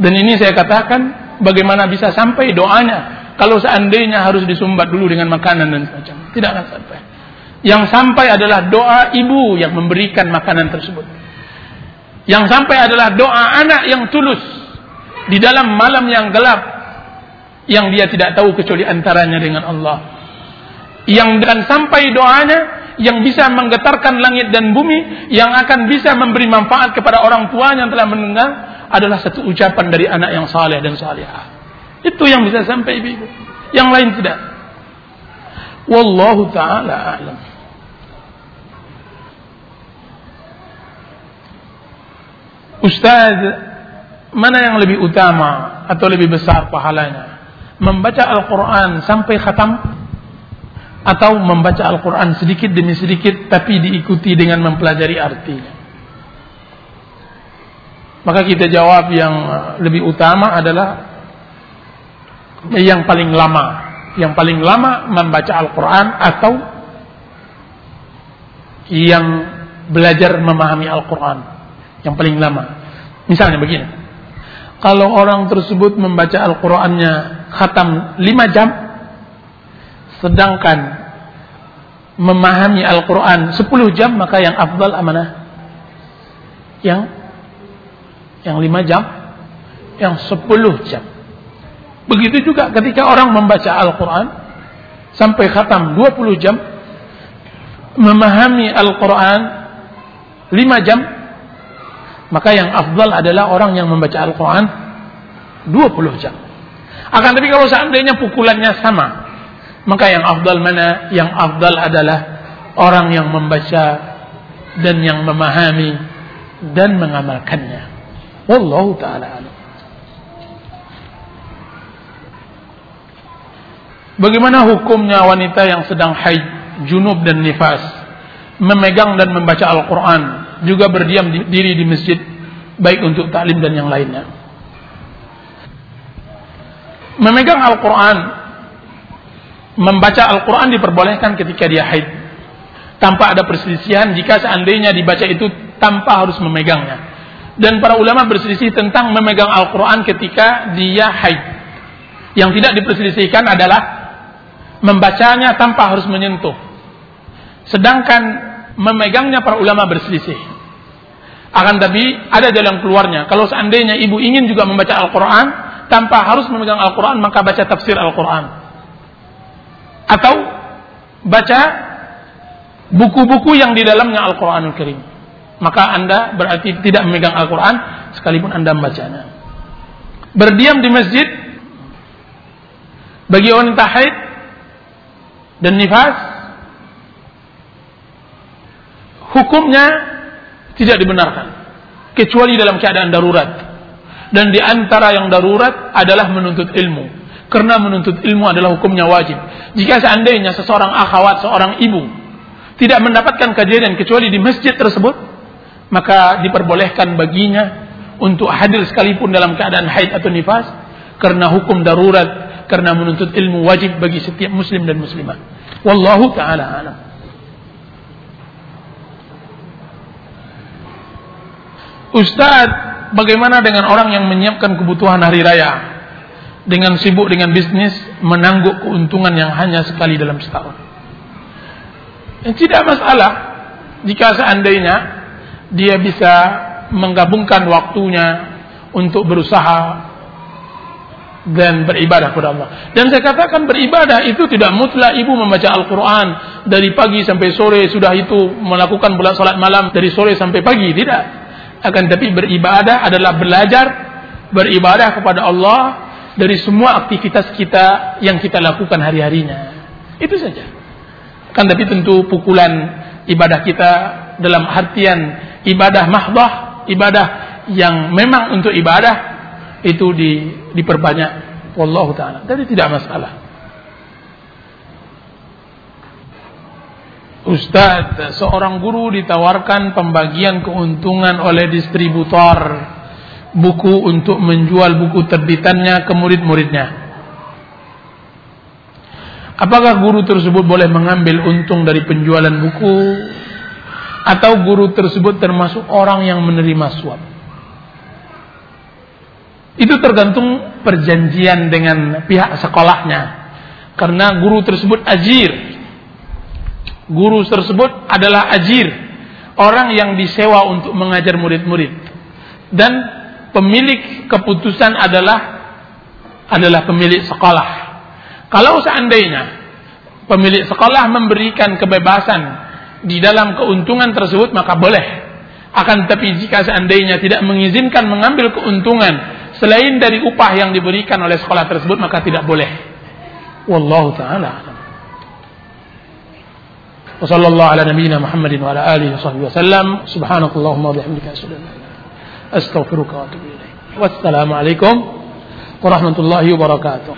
Dan ini saya katakan bagaimana bisa sampai doanya. Kalau seandainya harus disumbat dulu dengan makanan dan semacam. Tidak akan sampai. Yang sampai adalah doa ibu yang memberikan makanan tersebut. Yang sampai adalah doa anak yang tulus di dalam malam yang gelap yang dia tidak tahu kecuali antaranya dengan Allah. Yang dan sampai doanya yang bisa menggetarkan langit dan bumi, yang akan bisa memberi manfaat kepada orang tuanya yang telah mendengar adalah satu ucapan dari anak yang saleh dan salihah. Itu yang bisa sampai ibu. Yang lain tidak. Wallahu taala a'lam. Ustaz mana yang lebih utama atau lebih besar pahalanya? Membaca Al-Quran sampai khatam atau membaca Al-Quran sedikit demi sedikit tapi diikuti dengan mempelajari artinya. Maka kita jawab yang lebih utama adalah yang paling lama. Yang paling lama membaca Al-Quran atau yang belajar memahami Al-Quran. Yang paling lama. Misalnya begini kalau orang tersebut membaca Al-Qur'annya khatam 5 jam sedangkan memahami Al-Qur'an 10 jam maka yang afdal amanah yang yang 5 jam yang 10 jam begitu juga ketika orang membaca Al-Qur'an sampai khatam 20 jam memahami Al-Qur'an 5 jam maka yang afdal adalah orang yang membaca Al-Quran 20 jam. Akan tapi kalau seandainya pukulannya sama, maka yang afdal mana? Yang afdal adalah orang yang membaca dan yang memahami dan mengamalkannya. Wallahu taala. Bagaimana hukumnya wanita yang sedang haid, junub dan nifas memegang dan membaca Al-Quran juga berdiam diri di masjid baik untuk taklim dan yang lainnya. Memegang Al-Quran membaca Al-Quran diperbolehkan ketika dia haid. Tanpa ada perselisihan jika seandainya dibaca itu tanpa harus memegangnya. Dan para ulama berselisih tentang memegang Al-Quran ketika dia haid. Yang tidak diperselisihkan adalah membacanya tanpa harus menyentuh. Sedangkan memegangnya para ulama berselisih. Akan tapi ada jalan keluarnya. Kalau seandainya ibu ingin juga membaca Al-Quran, tanpa harus memegang Al-Quran, maka baca tafsir Al-Quran. Atau baca buku-buku yang di dalamnya Al-Quranul Karim. Maka Anda berarti tidak memegang Al-Quran, sekalipun Anda membacanya. Berdiam di masjid, bagi wanita haid dan nifas, hukumnya tidak dibenarkan. Kecuali dalam keadaan darurat dan di antara yang darurat adalah menuntut ilmu. Karena menuntut ilmu adalah hukumnya wajib. Jika seandainya seseorang akhwat, seorang ibu tidak mendapatkan kajian kecuali di masjid tersebut, maka diperbolehkan baginya untuk hadir sekalipun dalam keadaan haid atau nifas karena hukum darurat karena menuntut ilmu wajib bagi setiap muslim dan muslimah. Wallahu taala alam. Ustaz bagaimana dengan orang yang menyiapkan kebutuhan hari raya dengan sibuk dengan bisnis menangguk keuntungan yang hanya sekali dalam setahun. Yang tidak masalah jika seandainya dia bisa menggabungkan waktunya untuk berusaha dan beribadah kepada Allah. Dan saya katakan beribadah itu tidak mutlak ibu membaca Al-Quran dari pagi sampai sore sudah itu melakukan bulan salat malam dari sore sampai pagi tidak akan tapi beribadah adalah belajar beribadah kepada Allah dari semua aktivitas kita yang kita lakukan hari-harinya. Itu saja. Kan tapi tentu pukulan ibadah kita dalam artian ibadah mahdah, ibadah yang memang untuk ibadah itu di, diperbanyak. Wallahu taala. Jadi tidak masalah. Ustadz, seorang guru ditawarkan pembagian keuntungan oleh distributor buku untuk menjual buku terbitannya ke murid-muridnya. Apakah guru tersebut boleh mengambil untung dari penjualan buku atau guru tersebut termasuk orang yang menerima suap? Itu tergantung perjanjian dengan pihak sekolahnya. Karena guru tersebut ajir, guru tersebut adalah ajir, orang yang disewa untuk mengajar murid-murid. Dan pemilik keputusan adalah adalah pemilik sekolah. Kalau seandainya pemilik sekolah memberikan kebebasan di dalam keuntungan tersebut maka boleh. Akan tetapi jika seandainya tidak mengizinkan mengambil keuntungan selain dari upah yang diberikan oleh sekolah tersebut maka tidak boleh. Wallahu taala وصلى الله على نبينا محمد وعلى آله وصحبه وسلم سبحانك اللهم وبحمدك أشهد أن لا إله أستغفرك وأتوب إليك والسلام عليكم ورحمة الله وبركاته